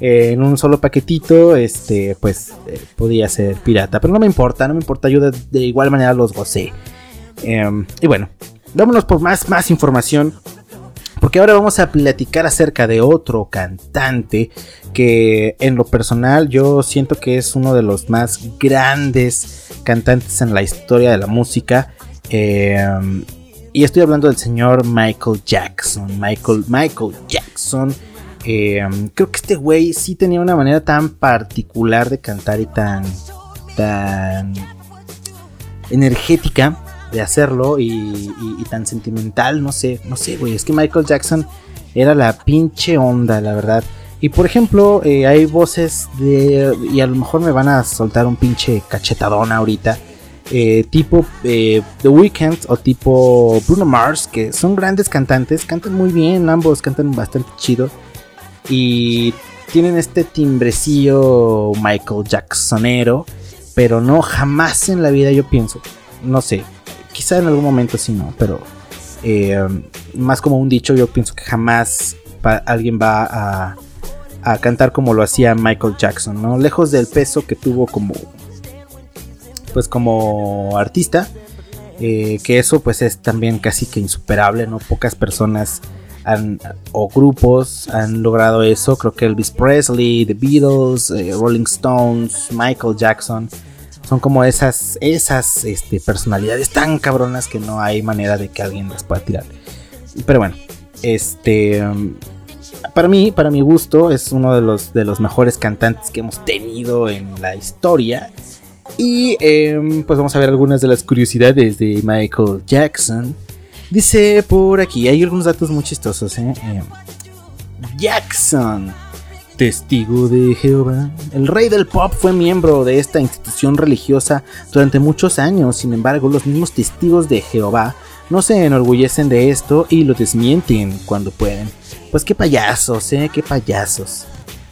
en un solo paquetito, este, pues eh, podía ser pirata. Pero no me importa, no me importa, yo de, de igual manera los gocé. Em, y bueno, vámonos por más, más información Porque ahora vamos a platicar acerca de otro cantante que en lo personal yo siento que es uno de los más grandes cantantes en la historia de la música. Em, y estoy hablando del señor Michael Jackson. Michael, Michael Jackson. Em, creo que este güey sí tenía una manera tan particular de cantar y tan, tan energética de hacerlo y, tan sentimental, no sé, no sé, güey, es que Michael Jackson era la pinche onda, la verdad. Y por ejemplo, eh, hay voces de, y a lo mejor me van a soltar un pinche cachetadón ahorita, eh, tipo eh, The Weeknd o tipo Bruno Mars, que son grandes cantantes, cantan muy bien, ambos cantan bastante chido y tienen este timbrecillo Michael Jacksonero, pero no jamás en la vida yo pienso, no sé, quizá en algún momento sí, no, pero eh, más como un dicho, yo pienso que jamás alguien va a, a, cantar como lo hacía Michael Jackson, ¿no? Lejos del peso que tuvo como, pues como artista, eh, que eso pues es también casi que insuperable, ¿no? Pocas personas han, o grupos han logrado eso, creo que Elvis Presley, The Beatles, eh, Rolling Stones, Michael Jackson, son como esas, esas este, personalidades tan cabronas que no hay manera de que alguien las pueda tirar. Pero bueno, este. Um, para mí, para mi gusto, es uno de los, de los mejores cantantes que hemos tenido en la historia. Y em, pues vamos a ver algunas de las curiosidades de Michael Jackson. Dice por aquí, hay algunos datos muy chistosos. ¿eh? Em, Jackson testigo de Jehová. El rey del pop fue miembro de esta institución religiosa durante muchos años, sin embargo los mismos testigos de Jehová no se enorgullecen de esto y lo desmienten cuando pueden. Pues qué payasos, eh, qué payasos.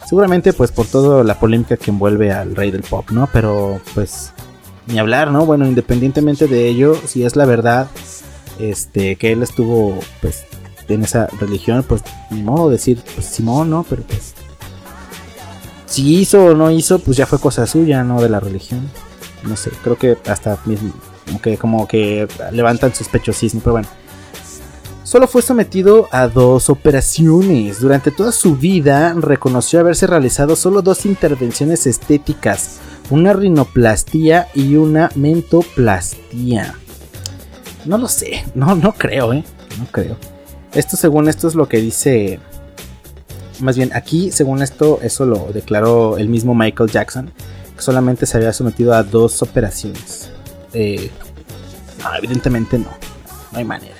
Seguramente pues por toda la polémica que envuelve al rey del pop, ¿no? Pero pues ni hablar, ¿no? Bueno, independientemente de ello, si es la verdad, este, que él estuvo pues en esa religión, pues ni modo decir, pues Simón, ¿no? Pero pues si hizo o no hizo, pues ya fue cosa suya, no de la religión. No sé, creo que hasta mismo, como que, como que levantan sospechosismo, pero bueno. Solo fue sometido a dos operaciones. Durante toda su vida reconoció haberse realizado solo dos intervenciones estéticas, una rinoplastía y una mentoplastía. No lo sé, no, no creo, eh, no creo. Esto según esto es lo que dice más bien aquí, según esto, eso lo declaró el mismo Michael Jackson, que solamente se había sometido a dos operaciones. Eh, no, evidentemente no, no hay manera.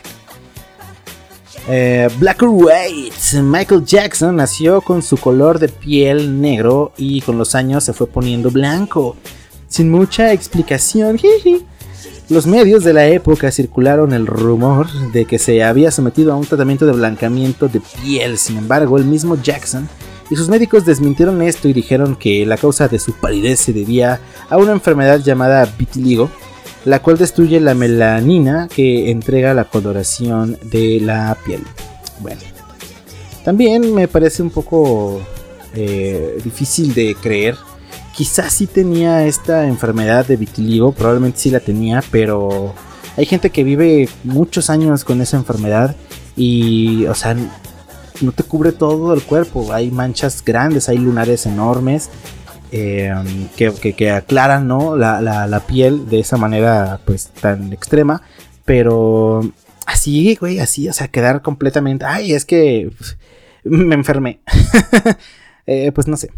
Eh, Black or White. Michael Jackson nació con su color de piel negro y con los años se fue poniendo blanco. Sin mucha explicación. [LAUGHS] Los medios de la época circularon el rumor de que se había sometido a un tratamiento de blancamiento de piel. Sin embargo, el mismo Jackson y sus médicos desmintieron esto y dijeron que la causa de su palidez se debía a una enfermedad llamada vitiligo, la cual destruye la melanina que entrega la coloración de la piel. Bueno, también me parece un poco eh, difícil de creer quizás sí tenía esta enfermedad de vitiligo, probablemente sí la tenía, pero hay gente que vive muchos años con esa enfermedad y, o sea, no te cubre todo el cuerpo, hay manchas grandes, hay lunares enormes. Em, que, aclaran ¿no? la, la, piel de esa manera pues tan extrema pero así güey así o sea quedar completamente ay es que me enfermé [LAUGHS] eh, pues no sé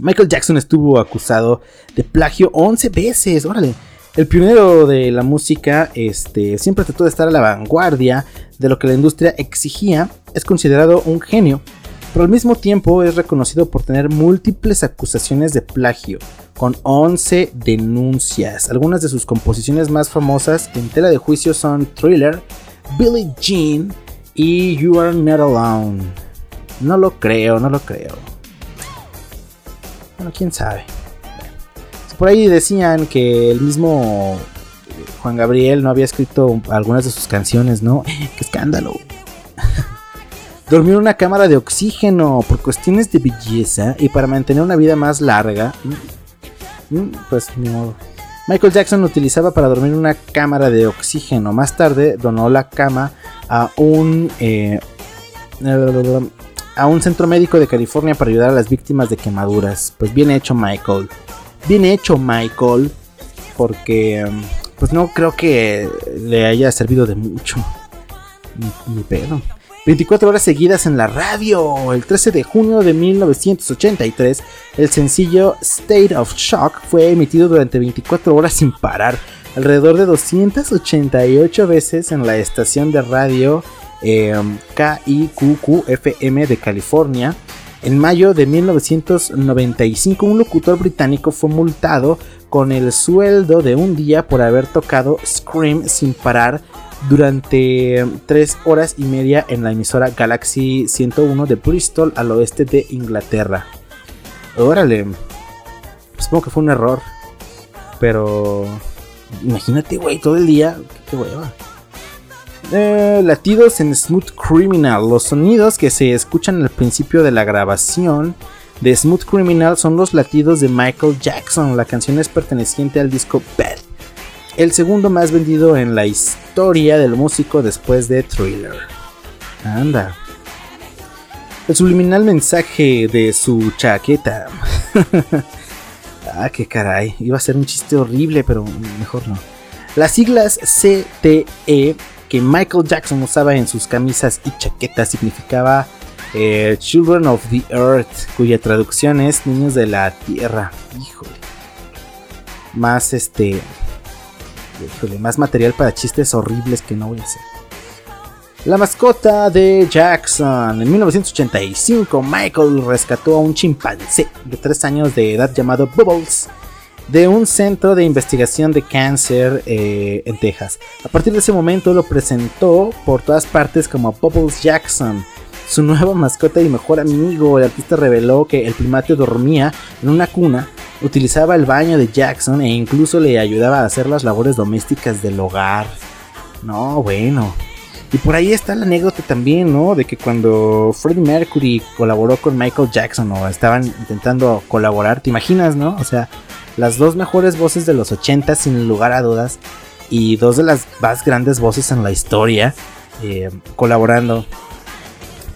Michael Jackson estuvo acusado de plagio 11 veces, órale. El pionero de la música este, siempre trató de estar a la vanguardia de lo que la industria exigía, es considerado un genio, pero al mismo tiempo es reconocido por tener múltiples acusaciones de plagio, con 11 denuncias. Algunas de sus composiciones más famosas en tela de juicio son Thriller, Billie Jean y You Are Not Alone. No lo creo, no lo creo. Bueno, quién sabe. Por ahí decían que el mismo Juan Gabriel no había escrito algunas de sus canciones, ¿no? [LAUGHS] ¡Qué escándalo! [LAUGHS] Dormir en una cámara de oxígeno por cuestiones de belleza y para mantener una vida más larga. Mm, mm, pues ni modo. Michael Jackson utilizaba para dormir una cámara de oxígeno. Más tarde donó la cama a un eh, eh, a un centro médico de California para ayudar a las víctimas de quemaduras. Pues bien hecho Michael. Bien hecho Michael. Porque em, pues no creo que le haya servido de mucho. Ni, ni pedo. 24 horas seguidas en la radio. El 13 de junio de 1983, el sencillo State of Shock fue emitido durante 24 horas sin parar, alrededor de 288 veces en la estación de radio eh, KIQQ-FM de California. En mayo de 1995, un locutor británico fue multado con el sueldo de un día por haber tocado Scream sin parar durante 3 horas y media en la emisora Galaxy 101 de Bristol al oeste de Inglaterra. Órale, supongo que fue un error, pero imagínate, güey, todo el día, hueva. Eh, latidos en Smooth Criminal. Los sonidos que se escuchan al principio de la grabación de Smooth Criminal son los latidos de Michael Jackson. La canción es perteneciente al disco Bad. El segundo más vendido en la historia del músico después de Thriller. Anda. El subliminal mensaje de su chaqueta. [LAUGHS] ah, qué caray. Iba a ser un chiste horrible, pero mejor no. Las siglas CTE que Michael Jackson usaba en sus camisas y chaquetas significaba eh, Children of the Earth, cuya traducción es Niños de la Tierra. Híjole. Más este. Híjole, más material para chistes horribles que no voy a hacer. La mascota de Jackson. En 1985, Michael rescató a un chimpancé de 3 años de edad llamado Bubbles de un centro de investigación de cáncer eh, en Texas. A partir de ese momento lo presentó por todas partes como Bubbles Jackson. Su nueva mascota y mejor amigo, el artista reveló que el primate dormía en una cuna, utilizaba el baño de Jackson e incluso le ayudaba a hacer las labores domésticas del hogar. No, bueno. Y por ahí está la anécdota también, ¿no? De que cuando Freddie Mercury colaboró con Michael Jackson o estaban intentando colaborar, ¿te imaginas, no? O sea, las dos mejores voces de los 80 sin lugar a dudas y dos de las más grandes voces en la historia eh, colaborando.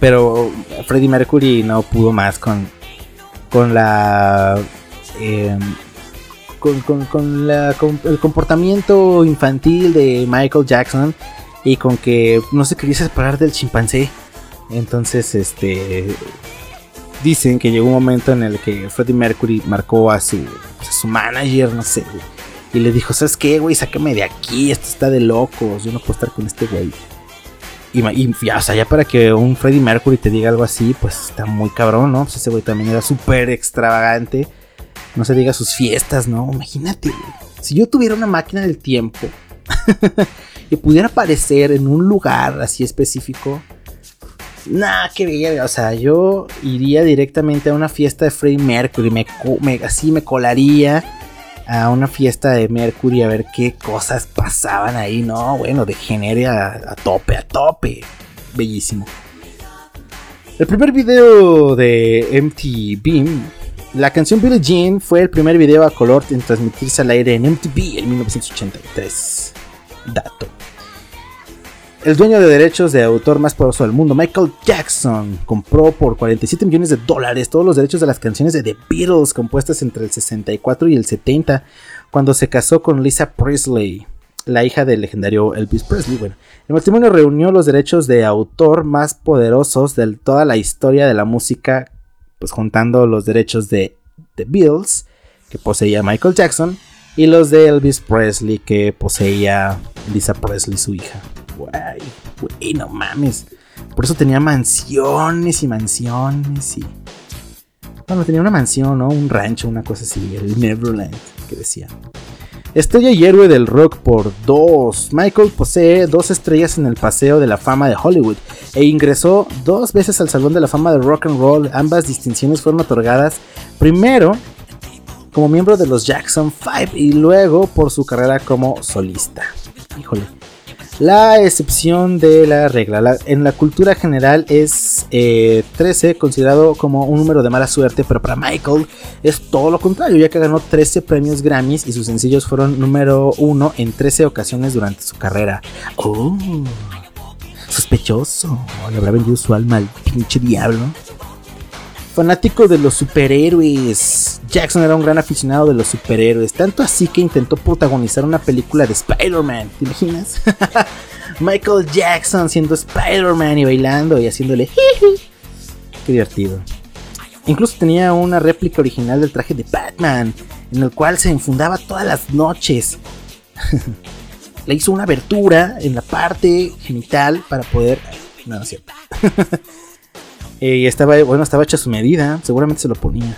Pero Freddie Mercury no pudo más con, con la... Eh, con, con, la, con, el comportamiento infantil de Michael Jackson y con que no se quería separar del chimpancé. Entonces, este dicen que llegó un momento en el que Freddie Mercury marcó a su, manager, no sé, Y le dijo, ¿sabes qué, güey? Sácame de aquí, esto está de locos, yo no puedo estar con este güey. Y, ya, o sea, ya para que un Freddie Mercury te diga algo así, pues está muy cabrón, ¿no? Pues ese güey también era súper extravagante. No se diga sus fiestas, ¿no? Imagínate, Si yo tuviera una máquina del tiempo [LAUGHS] y pudiera aparecer en un lugar así específico, Nah, qué bien, O sea, yo iría directamente a una fiesta de Freddie Mercury. Me, así me colaría a una fiesta de Mercury a ver qué cosas pasaban ahí. No, bueno, de a, a tope, a tope. Bellísimo. El primer video de MTV, la canción Billie Jean fue el primer video a color en transmitirse al aire en MTV en 1983. Dato. El dueño de derechos de autor más poderoso del mundo, Michael Jackson, compró por 47 millones de dólares todos los derechos de las canciones de The Beatles compuestas entre el 64 y el 70, cuando se casó con Lisa Presley, la hija del legendario Elvis Presley. Bueno, el matrimonio reunió los derechos de autor más poderosos de toda la historia de la música, pues juntando los derechos de The Beatles, que poseía Michael Jackson, y los de Elvis Presley, que poseía Lisa Presley, su hija. Guay, güey, no mames. Por eso tenía mansiones y mansiones y. Bueno, tenía una mansión, ¿no? Un rancho, una cosa así, el Neverland, que decía. Estrella y héroe del rock por dos. Michael posee dos estrellas en el Paseo de la Fama de Hollywood e ingresó dos veces al Salón de la Fama de Rock and Roll. Ambas distinciones fueron otorgadas primero como miembro de los Jackson 5 y luego por su carrera como solista. Híjole, la excepción de la regla. en la cultura general es 13 eh, considerado como un número de mala suerte, pero para Michael es todo lo contrario, ya que ganó 13 premios Grammys y sus sencillos fueron número 1 en 13 ocasiones durante su carrera. Oh. Sospechoso. Le habrá vendido su alma al pinche diablo. Fanático de los superhéroes. Jackson era un gran aficionado de los superhéroes. Tanto así que intentó protagonizar una película de Spider-Man. ¿Te imaginas? [LAUGHS] Michael Jackson siendo Spider-Man y bailando y haciéndole. Qué divertido. Incluso tenía una réplica original del traje de Batman, en el cual se enfundaba todas las noches. [LAUGHS] Le hizo una abertura en la parte genital para poder. No, no es cierto. [LAUGHS] Eh, y estaba, bueno, estaba hecha su medida, seguramente se lo ponía.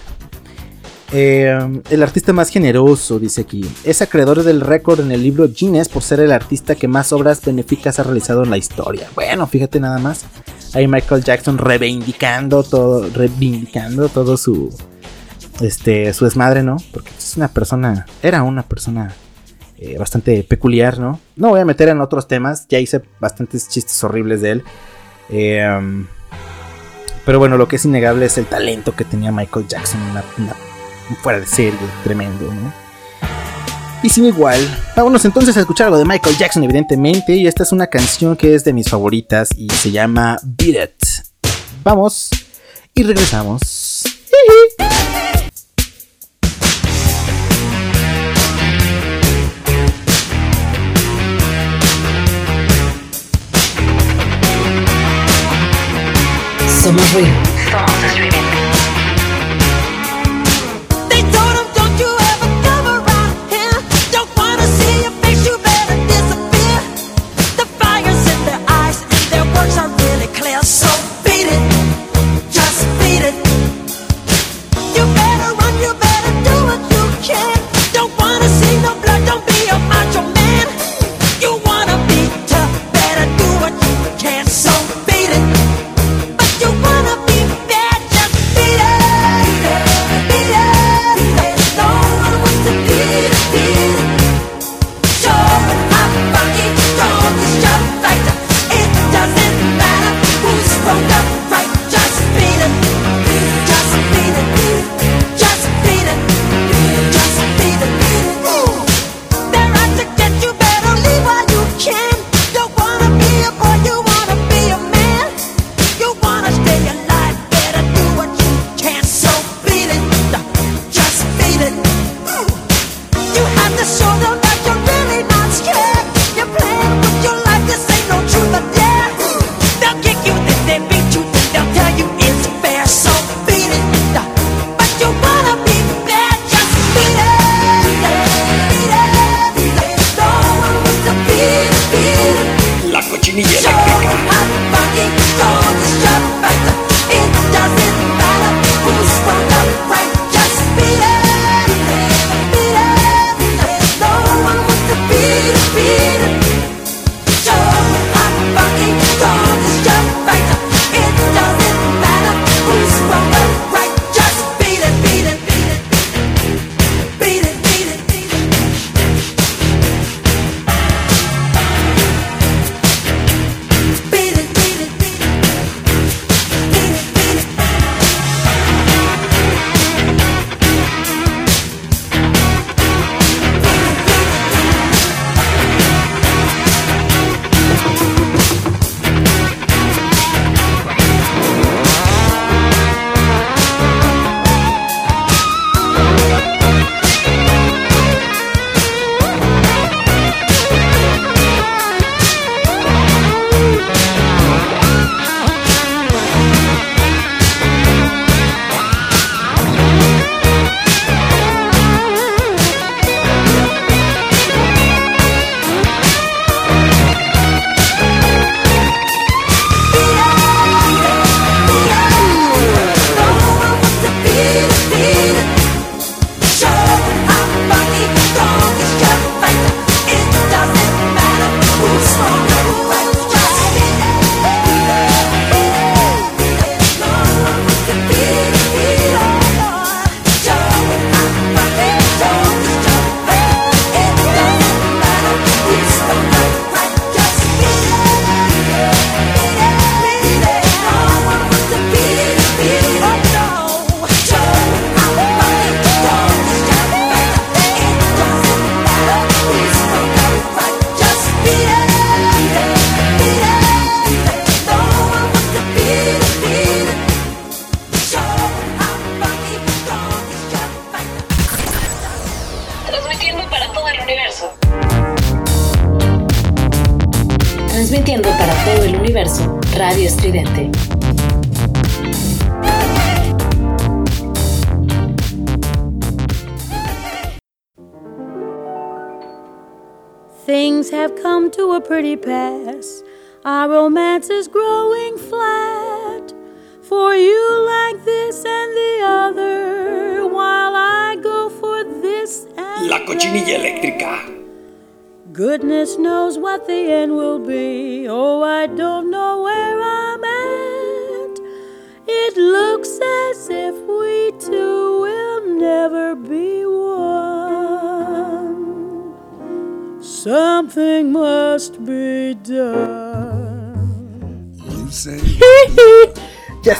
Eh, el artista más generoso, dice aquí. Es acreedor del récord en el libro Guinness por ser el artista que más obras benéficas ha realizado en la historia. Bueno, fíjate nada más. Ahí Michael Jackson reivindicando todo, reivindicando todo su, este, su desmadre, ¿no? Porque es una persona, era una persona eh, bastante peculiar, ¿no? No voy a meter en otros temas, ya hice bastantes chistes horribles de él. Um, pero bueno, lo que es innegable es el talento que tenía Michael Jackson, fuera de serie, tremendo, ¿no? Y sin igual, vámonos entonces a escuchar algo de Michael Jackson, evidentemente. Y esta es una canción que es de mis favoritas y se llama Beat It. Vamos y regresamos. Ruido. Somos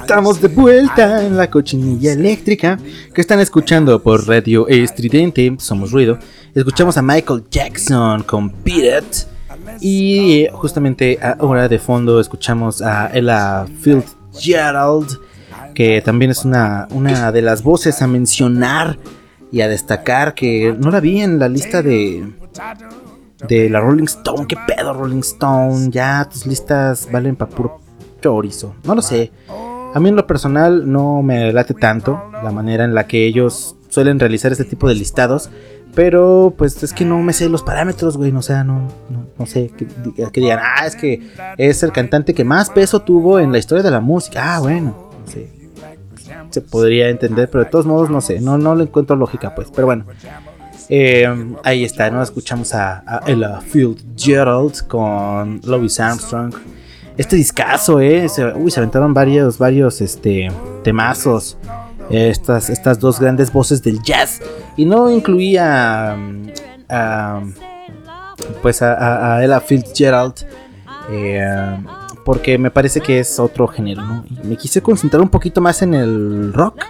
estamos de vuelta en la cochinilla eléctrica que están escuchando por Radio Estridente, somos ruido. Escuchamos a Michael Jackson con Beat It. Y eh, justamente ahora de fondo escuchamos a Ella Fitzgerald, que también es una, una de las voces a mencionar y a destacar, que no la vi en la lista de, de la Rolling Stone. ¿Qué pedo, Rolling Stone? Ya tus listas valen para puro chorizo. No lo sé. A mí en lo personal no me late tanto la manera en la que ellos suelen realizar este tipo de listados. Pero pues es que no me sé los parámetros, güey. O sea, no, no, no sé. Que, digan, ah, es que es el cantante que más peso tuvo en la historia de la música. Ah, bueno. No. Se podría entender, pero de todos modos no sé. No, no le encuentro lógica, pues. Pero bueno. Eh, ahí está, ¿no? Escuchamos a, a Ella Fitzgerald con Louis Armstrong. Este discazo, eh. Se, uy, se aventaron varios, varios, este, temazos. Estas, estas dos grandes voces del jazz. Y no incluía um, a, pues a, Ella Fitzgerald. Eh, porque me parece que es otro género, ¿no? Me quise concentrar un poquito más en el rock.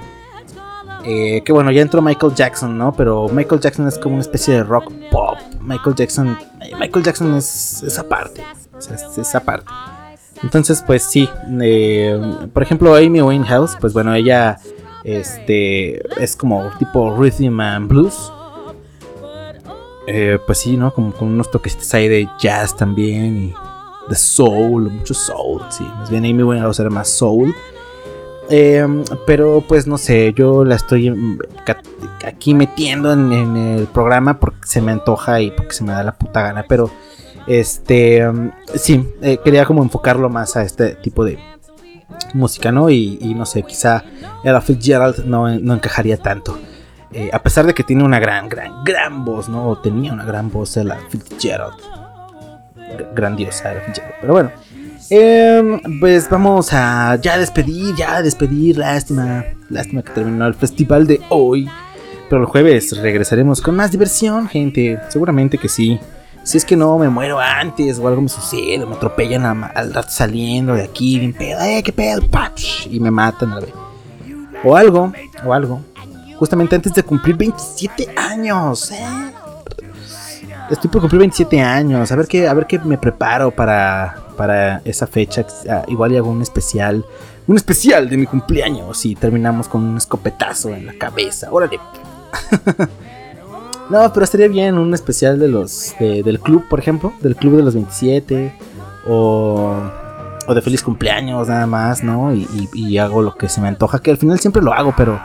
Eh, que bueno, ya entró Michael Jackson, ¿no? Pero Michael Jackson es como una especie de rock pop. Michael Jackson, Michael Jackson es esa parte. Es esa parte. Entonces, pues sí. Eh, por ejemplo, Amy Winehouse, pues bueno, ella este es como tipo rhythm and blues. Eh, pues sí, ¿no? Como con unos toquecitos ahí de jazz también y de soul, mucho soul, sí. Más bien Amy Winehouse era más soul. Eh, pero pues no sé, yo la estoy aquí metiendo en, en, el programa porque se me antoja y porque se me da la puta gana. Pero este, um, sí, eh, quería como enfocarlo más a este tipo de música, ¿no? Y, no sé, quizá Ella Fitzgerald no, no encajaría tanto. Eh, a pesar de que tiene una gran, gran, gran voz, ¿no? O tenía una gran voz Ella Fitzgerald. Grandiosa Ella Fitzgerald. Pero bueno. Eh, pues vamos a ya despedir, ya despedir. Lástima, lástima que terminó el festival de hoy. Pero el jueves regresaremos con más diversión, gente. Seguramente que sí. Si es que no me muero antes o algo me sucede, me atropellan a, al rato saliendo de aquí, bien eh, qué pedo, y me matan a ver. O algo, o algo. Justamente antes de cumplir 27 años, eh. Estoy por cumplir 27 años. A ver qué, a ver qué me preparo para, para esa fecha. Igual y hago un especial. Un especial de mi cumpleaños. Y terminamos con un escopetazo en la cabeza. Órale. [LAUGHS] no, pero estaría bien un especial de los. De, del club, por ejemplo. Del club de los 27. O. O de feliz cumpleaños, nada más, ¿no? Y, hago lo que se me antoja. Que al final siempre lo hago, pero.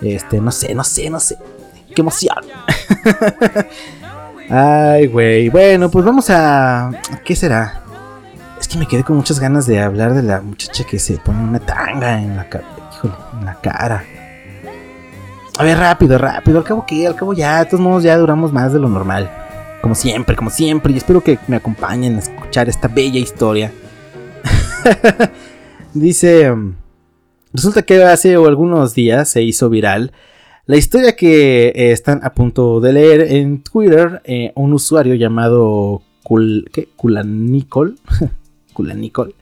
Este, no sé, no sé, no sé. Qué emoción. [LAUGHS] Ay, güey. Bueno, pues vamos a. ¿Qué será? Es que me quedé con muchas ganas de hablar de la muchacha que se pone una tanga en la, híjole, en la cara. A ver, rápido, rápido. Al cabo que, al cabo ya. De todos modos, ya duramos más de lo normal. Como siempre, como siempre. Y espero que me acompañen a escuchar esta bella historia. [LAUGHS] Dice. Resulta que hace algunos días se hizo viral la historia que eh, están a punto de leer en Twitter, eh, un usuario llamado Kul ¿qué? Kulanicol, Kulanicol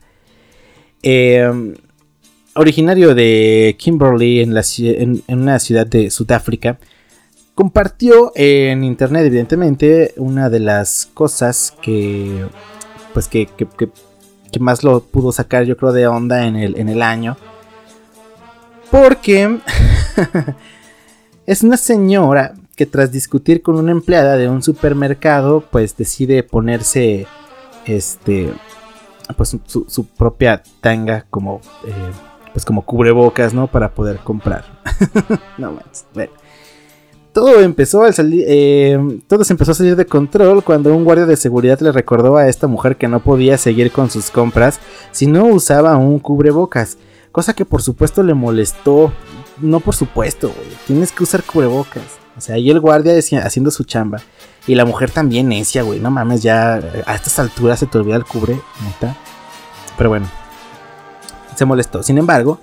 [LAUGHS] eh, originario de Kimberley en, la, una ciudad de Sudáfrica, compartió en internet, evidentemente, una de las cosas que, pues que, que, más lo pudo sacar, yo creo, de onda en el, año. Porque [LAUGHS] Es una señora que tras discutir con una empleada de un supermercado, pues decide ponerse este pues su, su propia tanga como eh, pues como cubrebocas, ¿no? Para poder comprar. [LAUGHS] no más. Bueno. Todo empezó a salir, eh, todo se empezó a salir de control cuando un guardia de seguridad le recordó a esta mujer que no podía seguir con sus compras si no usaba un cubrebocas, cosa que por supuesto le molestó. No por supuesto, güey, tienes que usar cubrebocas. O sea, ahí el guardia decía, haciendo su chamba. Y la mujer también necia, güey. No mames, ya a estas alturas se te olvida el cubre, neta. Pero bueno, se molestó. Sin embargo,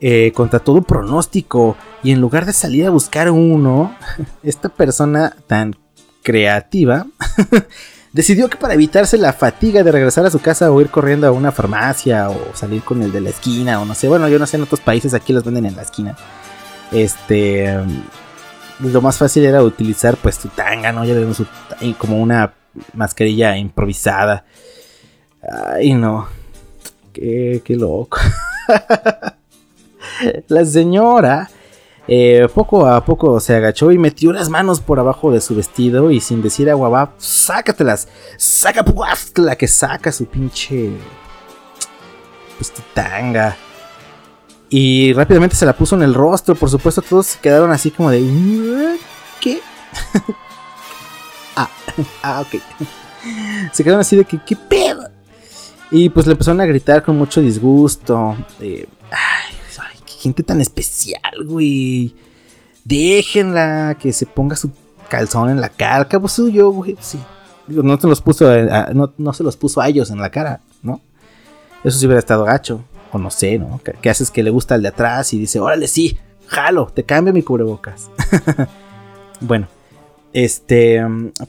eh, contra todo pronóstico, y en lugar de salir a buscar uno, [LAUGHS] esta persona tan creativa [LAUGHS] decidió que para evitarse la fatiga de regresar a su casa o ir corriendo a una farmacia o salir con el de la esquina o no sé, bueno, yo no sé, en otros países aquí los venden en la esquina. Este, lo más fácil era utilizar pues tu tanga, ¿no? Ya vemos como una mascarilla improvisada. Ay, no. Qué, loco. [LAUGHS] la señora eh, poco a poco se agachó y metió las manos por abajo de su vestido y sin decir agua va, sácatelas, saca la que saca su pinche pues tanga. Y rápidamente se la puso en el rostro, por supuesto todos se quedaron así como de ¿qué? [LAUGHS] ah, [LAUGHS] ah, ok. Se quedaron así de que ¿qué pedo? Y pues le empezaron a gritar con mucho disgusto. ay, qué gente tan especial, güey. Déjenla que se ponga su calzón en la cara. Cabo suyo, güey. Sí. no se los puso a, no, se los puso a ellos en la cara, ¿no? Eso sí hubiera estado gacho. O no sé, ¿no? ¿Qué haces que le gusta el de atrás y dice, órale, sí, jalo, te cambio mi cubrebocas. [LAUGHS] bueno, este,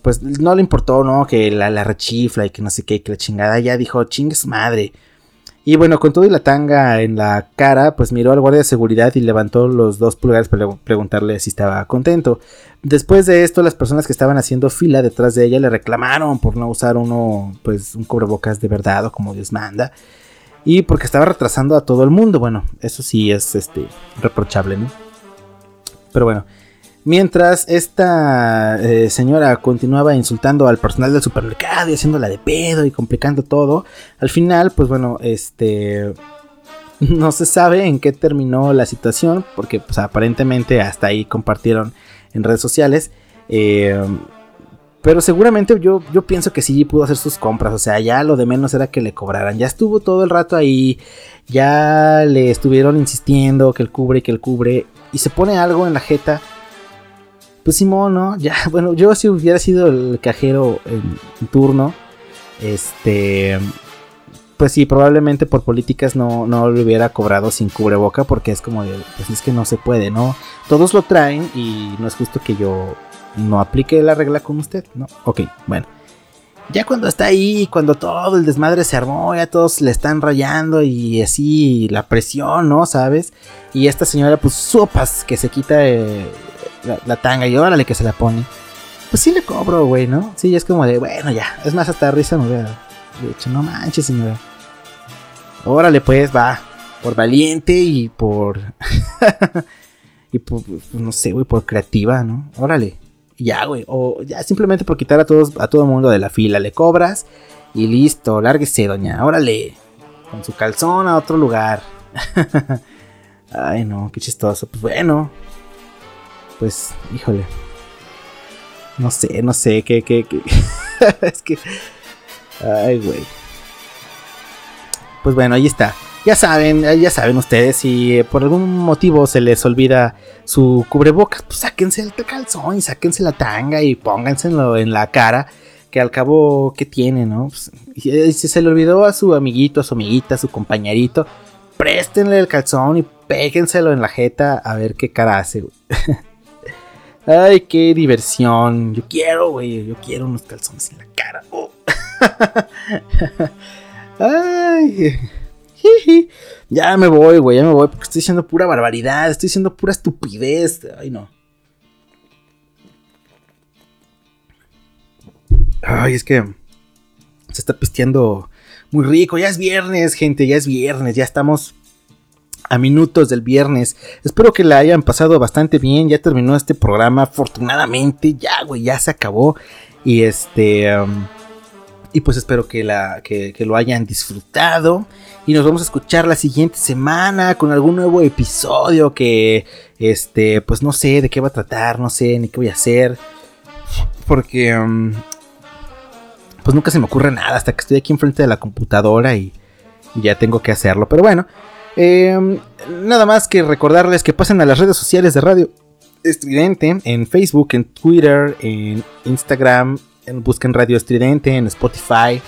pues no le importó, ¿no? Que la, la rechifla y que no sé qué, que la chingada ya dijo, chingues madre. Y bueno, con todo y la tanga en la cara, pues miró al guardia de seguridad y levantó los dos pulgares para preguntarle si estaba contento. Después de esto, las personas que estaban haciendo fila detrás de ella le reclamaron por no usar uno, pues un cubrebocas de verdad o como Dios manda. Y porque estaba retrasando a todo el mundo. Bueno, eso sí es este reprochable, ¿no? Pero bueno, Mientras esta eh, señora continuaba insultando al personal del supermercado y haciéndola de pedo y complicando todo, al final, pues bueno, este... [LAUGHS] No se sabe en qué terminó la situación, porque pues aparentemente hasta ahí compartieron en redes sociales. Eh, pero seguramente yo, yo pienso que sí pudo hacer sus compras. O sea, ya lo de menos era que le cobraran. Ya estuvo todo el rato ahí. Ya le estuvieron insistiendo que el cubre, que el cubre. Y se pone algo en la jeta pues Simón, ¿no? Ya, [LAUGHS] bueno, yo si hubiera sido el cajero en, turno, este, pues sí, probablemente por políticas no, no lo hubiera cobrado sin cubreboca porque es como de, pues es que no se puede, ¿no? Todos lo traen y no es justo que yo no aplique la regla con usted, ¿no? Ok, bueno. Ya cuando está ahí, cuando todo el desmadre se armó, ya todos le están rayando y así la presión, ¿no? ¿Sabes? Y esta señora, pues sopas que se quita eh, la, tanga y órale que se la pone. Pues sí le cobro, güey, ¿no? Sí, es como de, bueno, ya. Es más, hasta risa me hubiera dicho, no manches, señora. Órale, pues, va. Por valiente y por. [LAUGHS] y por, no sé, güey, por creativa, ¿no? Órale. Ya, güey. O ya simplemente por quitar a todos, a todo el mundo de la fila. Le cobras y listo. Lárguese, doña. Órale. Con su calzón a otro lugar. [LAUGHS] Ay, no, qué chistoso. Pues bueno, pues, híjole. No sé, no sé, qué, qué, qué. [LAUGHS] es que... Ay, güey. Pues bueno, ahí está. Ya saben, ya saben ustedes, si por algún motivo se les olvida su cubrebocas, pues sáquense el calzón y sáquense la tanga y pónganselo en la cara, que al cabo, ¿qué tiene, no? Pues, si se le olvidó a su amiguito, a su amiguita, a su compañerito, préstenle el calzón y péguenselo en la jeta a ver qué cara hace, güey. [LAUGHS] Ay, qué diversión. Yo quiero, güey. Yo quiero unos calzones en la cara. Oh. [LAUGHS] Ay. [LAUGHS] Ya me voy, güey. Ya me voy porque estoy diciendo pura barbaridad. Estoy diciendo pura estupidez. Ay, no. Ay, es que se está pisteando muy rico. Ya es viernes, gente. Ya es viernes. Ya estamos a minutos del viernes. Espero que la hayan pasado bastante bien. Ya terminó este programa. Afortunadamente, ya, güey, ya se acabó. Y este. Um, Y pues espero que, la, que, que, lo hayan disfrutado. Y nos vamos a escuchar la siguiente semana con algún nuevo episodio que, este, pues no sé de qué va a tratar, no sé ni qué voy a hacer. Porque, um, pues nunca se me ocurre nada hasta que estoy aquí enfrente de la computadora y, y ya tengo que hacerlo. Pero bueno, eh, nada más que recordarles que pasen a las redes sociales de Radio Estridente en Facebook, en Twitter, en Instagram, en, busquen Radio Estridente, en Spotify,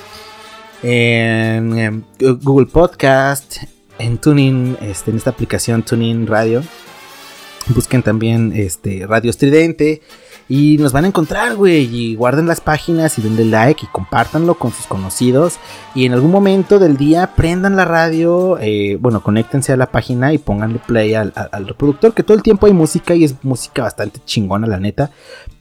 en, en Google Podcast, en Tuning, este, en esta aplicación Tuning Radio. Busquen también este, Radio Estridente. Y nos van a encontrar, güey. Y guarden las páginas y denle like y compártanlo con sus conocidos. Y en algún momento del día prendan la radio. Eh, bueno, conéctense a la página y pónganle play al, al, reproductor. Que todo el tiempo hay música y es música bastante chingona, la neta.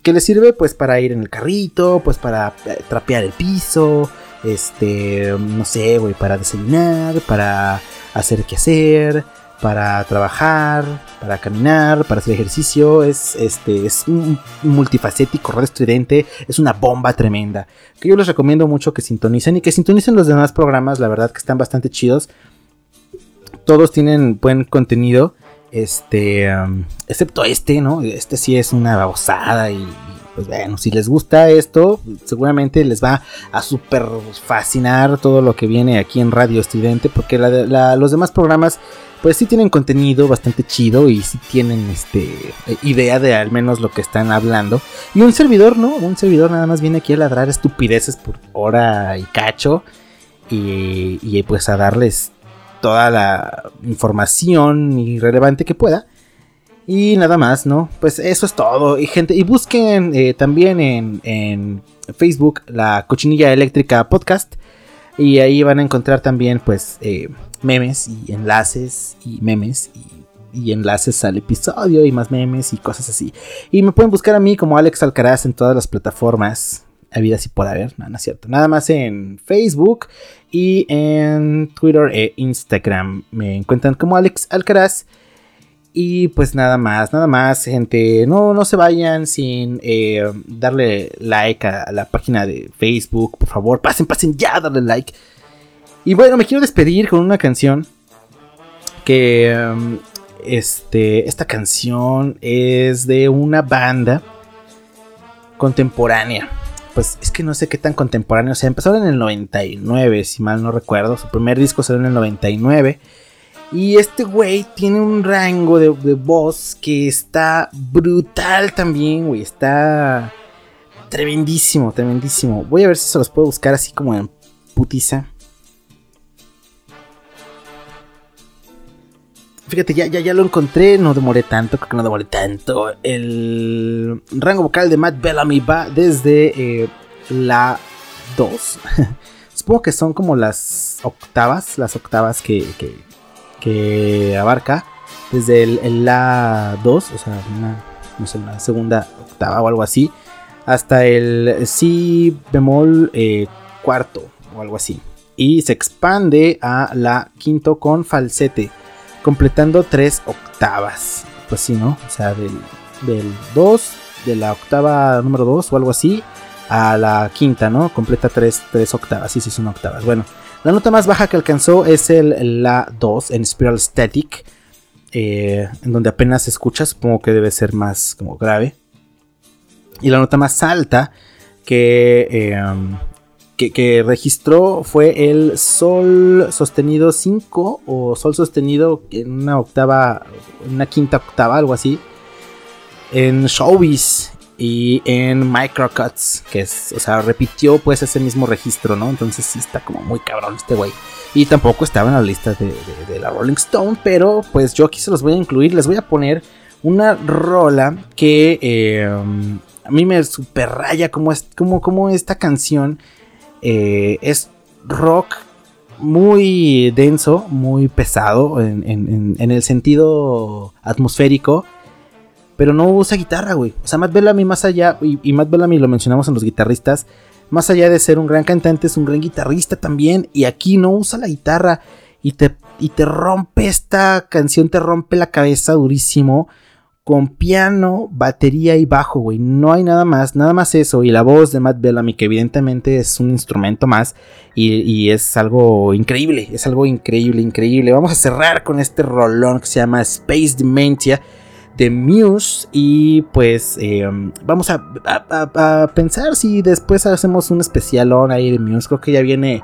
Que les sirve pues para ir en el carrito, pues para eh, trapear el piso. Este, no sé, güey, para desayunar, para hacer qué hacer para trabajar, para caminar, para hacer ejercicio. Es, este, es un multifacético, radio estridente. Es una bomba tremenda. Que yo les recomiendo mucho que sintonicen y que sintonicen los demás programas. La verdad que están bastante chidos. Todos tienen buen contenido. Este, um, excepto este, ¿no? Este sí es una babosada y, pues bueno, si les gusta esto, seguramente les va a super fascinar todo lo que viene aquí en Radio Estridente, porque los demás programas pues sí tienen contenido bastante chido y sí tienen este idea de al menos lo que están hablando. Y un servidor, ¿no? Un servidor nada más viene aquí a ladrar estupideces por hora y cacho. Y, y pues a darles toda la información irrelevante que pueda. Y nada más, ¿no? Pues eso es todo. Y gente, y busquen eh, también en, en, Facebook la Cochinilla Eléctrica Podcast. Y ahí van a encontrar también, pues, eh, memes y enlaces y memes y, enlaces al episodio y más memes y cosas así. Y me pueden buscar a mí como Alex Alcaraz en todas las plataformas. Habidas y por haber, no es cierto. Nada más en Facebook y en Twitter e Instagram. Me encuentran como Alex Alcaraz. Y pues nada más, nada más, gente. No, no se vayan sin eh, darle like a, la página de Facebook. Por favor, pasen, pasen ya, darle like. Y bueno, me quiero despedir con una canción. Que um, este, esta canción es de una banda contemporánea. Pues es que no sé qué tan contemporáneo. O sea, empezaron en el 99, si mal no recuerdo. Su primer disco salió en el 99. Y este güey tiene un rango de, de, voz que está brutal también, güey. Está tremendísimo, tremendísimo. Voy a ver si se los puedo buscar así como en putiza. Fíjate, ya, ya, ya lo encontré, no demoré tanto, creo que no demoré tanto. El rango vocal de Matt Bellamy va desde eh, la 2. [LAUGHS] Supongo que son como las octavas, las octavas que, que, que abarca. Desde el, La 2, o sea, una, no sé, una segunda octava o algo así. Hasta el Si bemol eh, cuarto o algo así. Y se expande a la quinto con falsete completando tres octavas. Pues sí, ¿no? O sea, del, del 2, de la octava número 2 o algo así, a la quinta, ¿no? Completa tres, tres octavas. Sí, sí, son octavas. Bueno, la nota más baja que alcanzó es el La 2 en Spiral Static, eh, en donde apenas se escucha, supongo que debe ser más como grave. Y la nota más alta que eh, que, que, registró fue el Sol sostenido 5 o Sol sostenido en una octava, una quinta octava, algo así, en Showbiz y en Microcuts, que es, o sea, repitió pues ese mismo registro, ¿no? Entonces sí está como muy cabrón este güey. Y tampoco estaba en la lista de, de, la Rolling Stone, pero pues yo aquí se los voy a incluir, les voy a poner una rola que eh, a mí me super raya como, es, como, como esta canción eh, es rock muy denso, muy pesado en, en, en, el sentido atmosférico. Pero no usa guitarra, güey. O sea, Matt Bellamy más allá, y, y, Matt Bellamy lo mencionamos en los guitarristas, más allá de ser un gran cantante, es un gran guitarrista también. Y aquí no usa la guitarra. Y te, y te rompe esta canción, te rompe la cabeza durísimo con piano, batería y bajo, güey. No hay nada más, nada más eso. Y la voz de Matt Bellamy, que evidentemente es un instrumento más. Y, es algo increíble, es algo increíble, increíble. Vamos a cerrar con este rolón que se llama Space Dementia de Muse. Y pues em, vamos a, pensar si después hacemos un especialón ahí de Muse. Creo que ya viene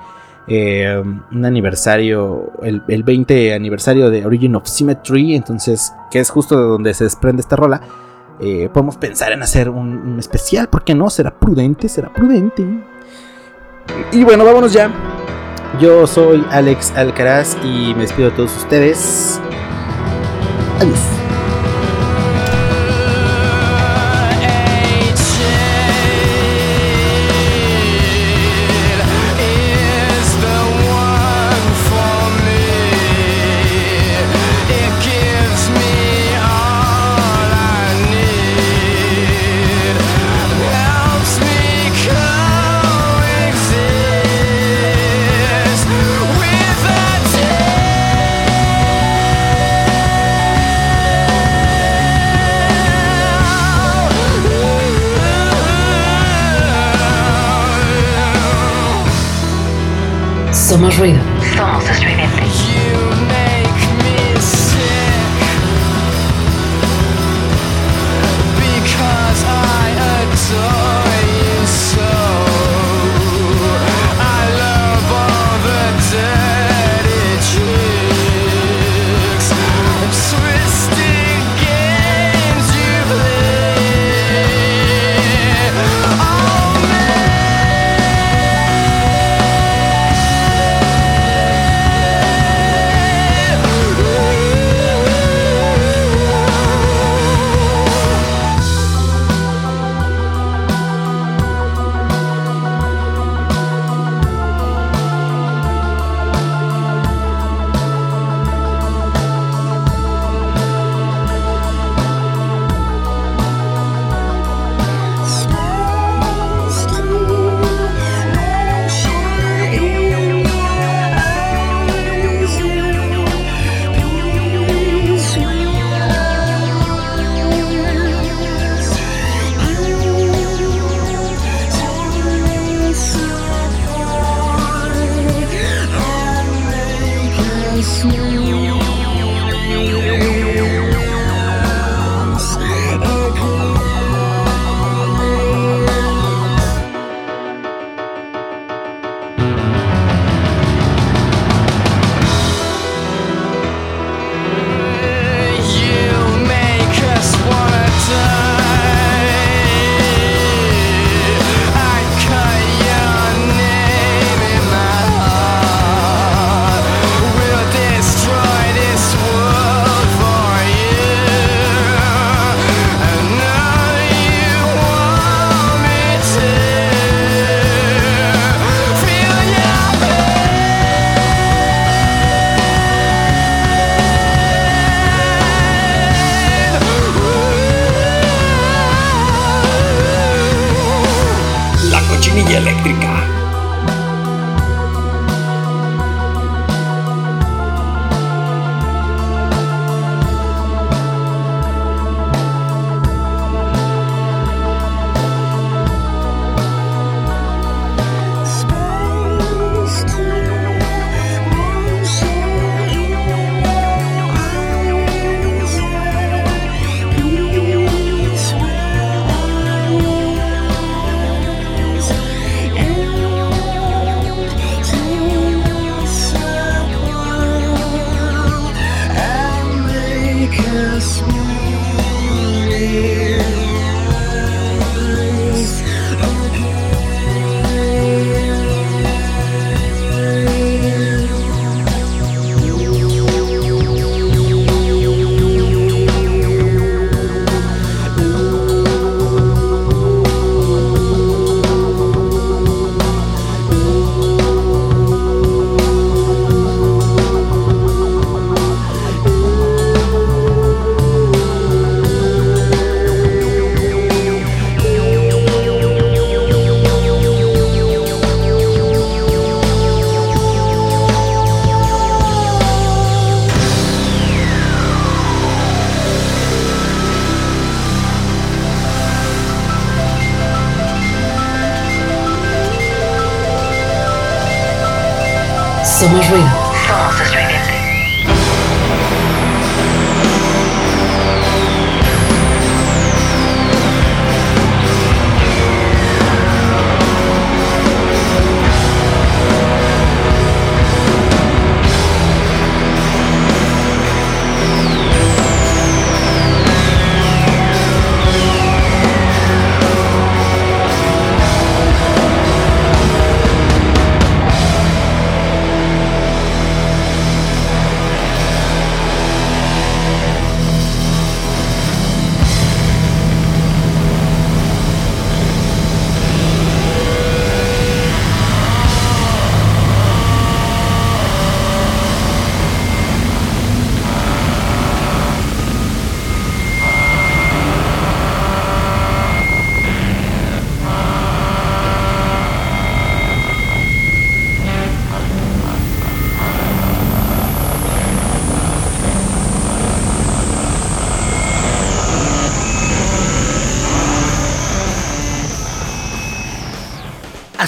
eh, un aniversario, el, 20 aniversario de Origin of Symmetry, entonces, que es justo de donde se desprende esta rola. Eh, podemos pensar en hacer un, especial, ¿por qué no? Será prudente, será prudente. Y bueno, vámonos ya. Yo soy Alex Alcaraz y me despido de todos ustedes. Adiós. Somos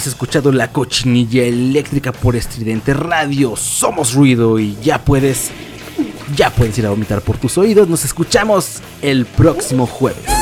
Has escuchado la cochinilla eléctrica por estridente radio. Somos ruido y ya puedes. Ya puedes ir a vomitar por tus oídos. Nos escuchamos el próximo jueves.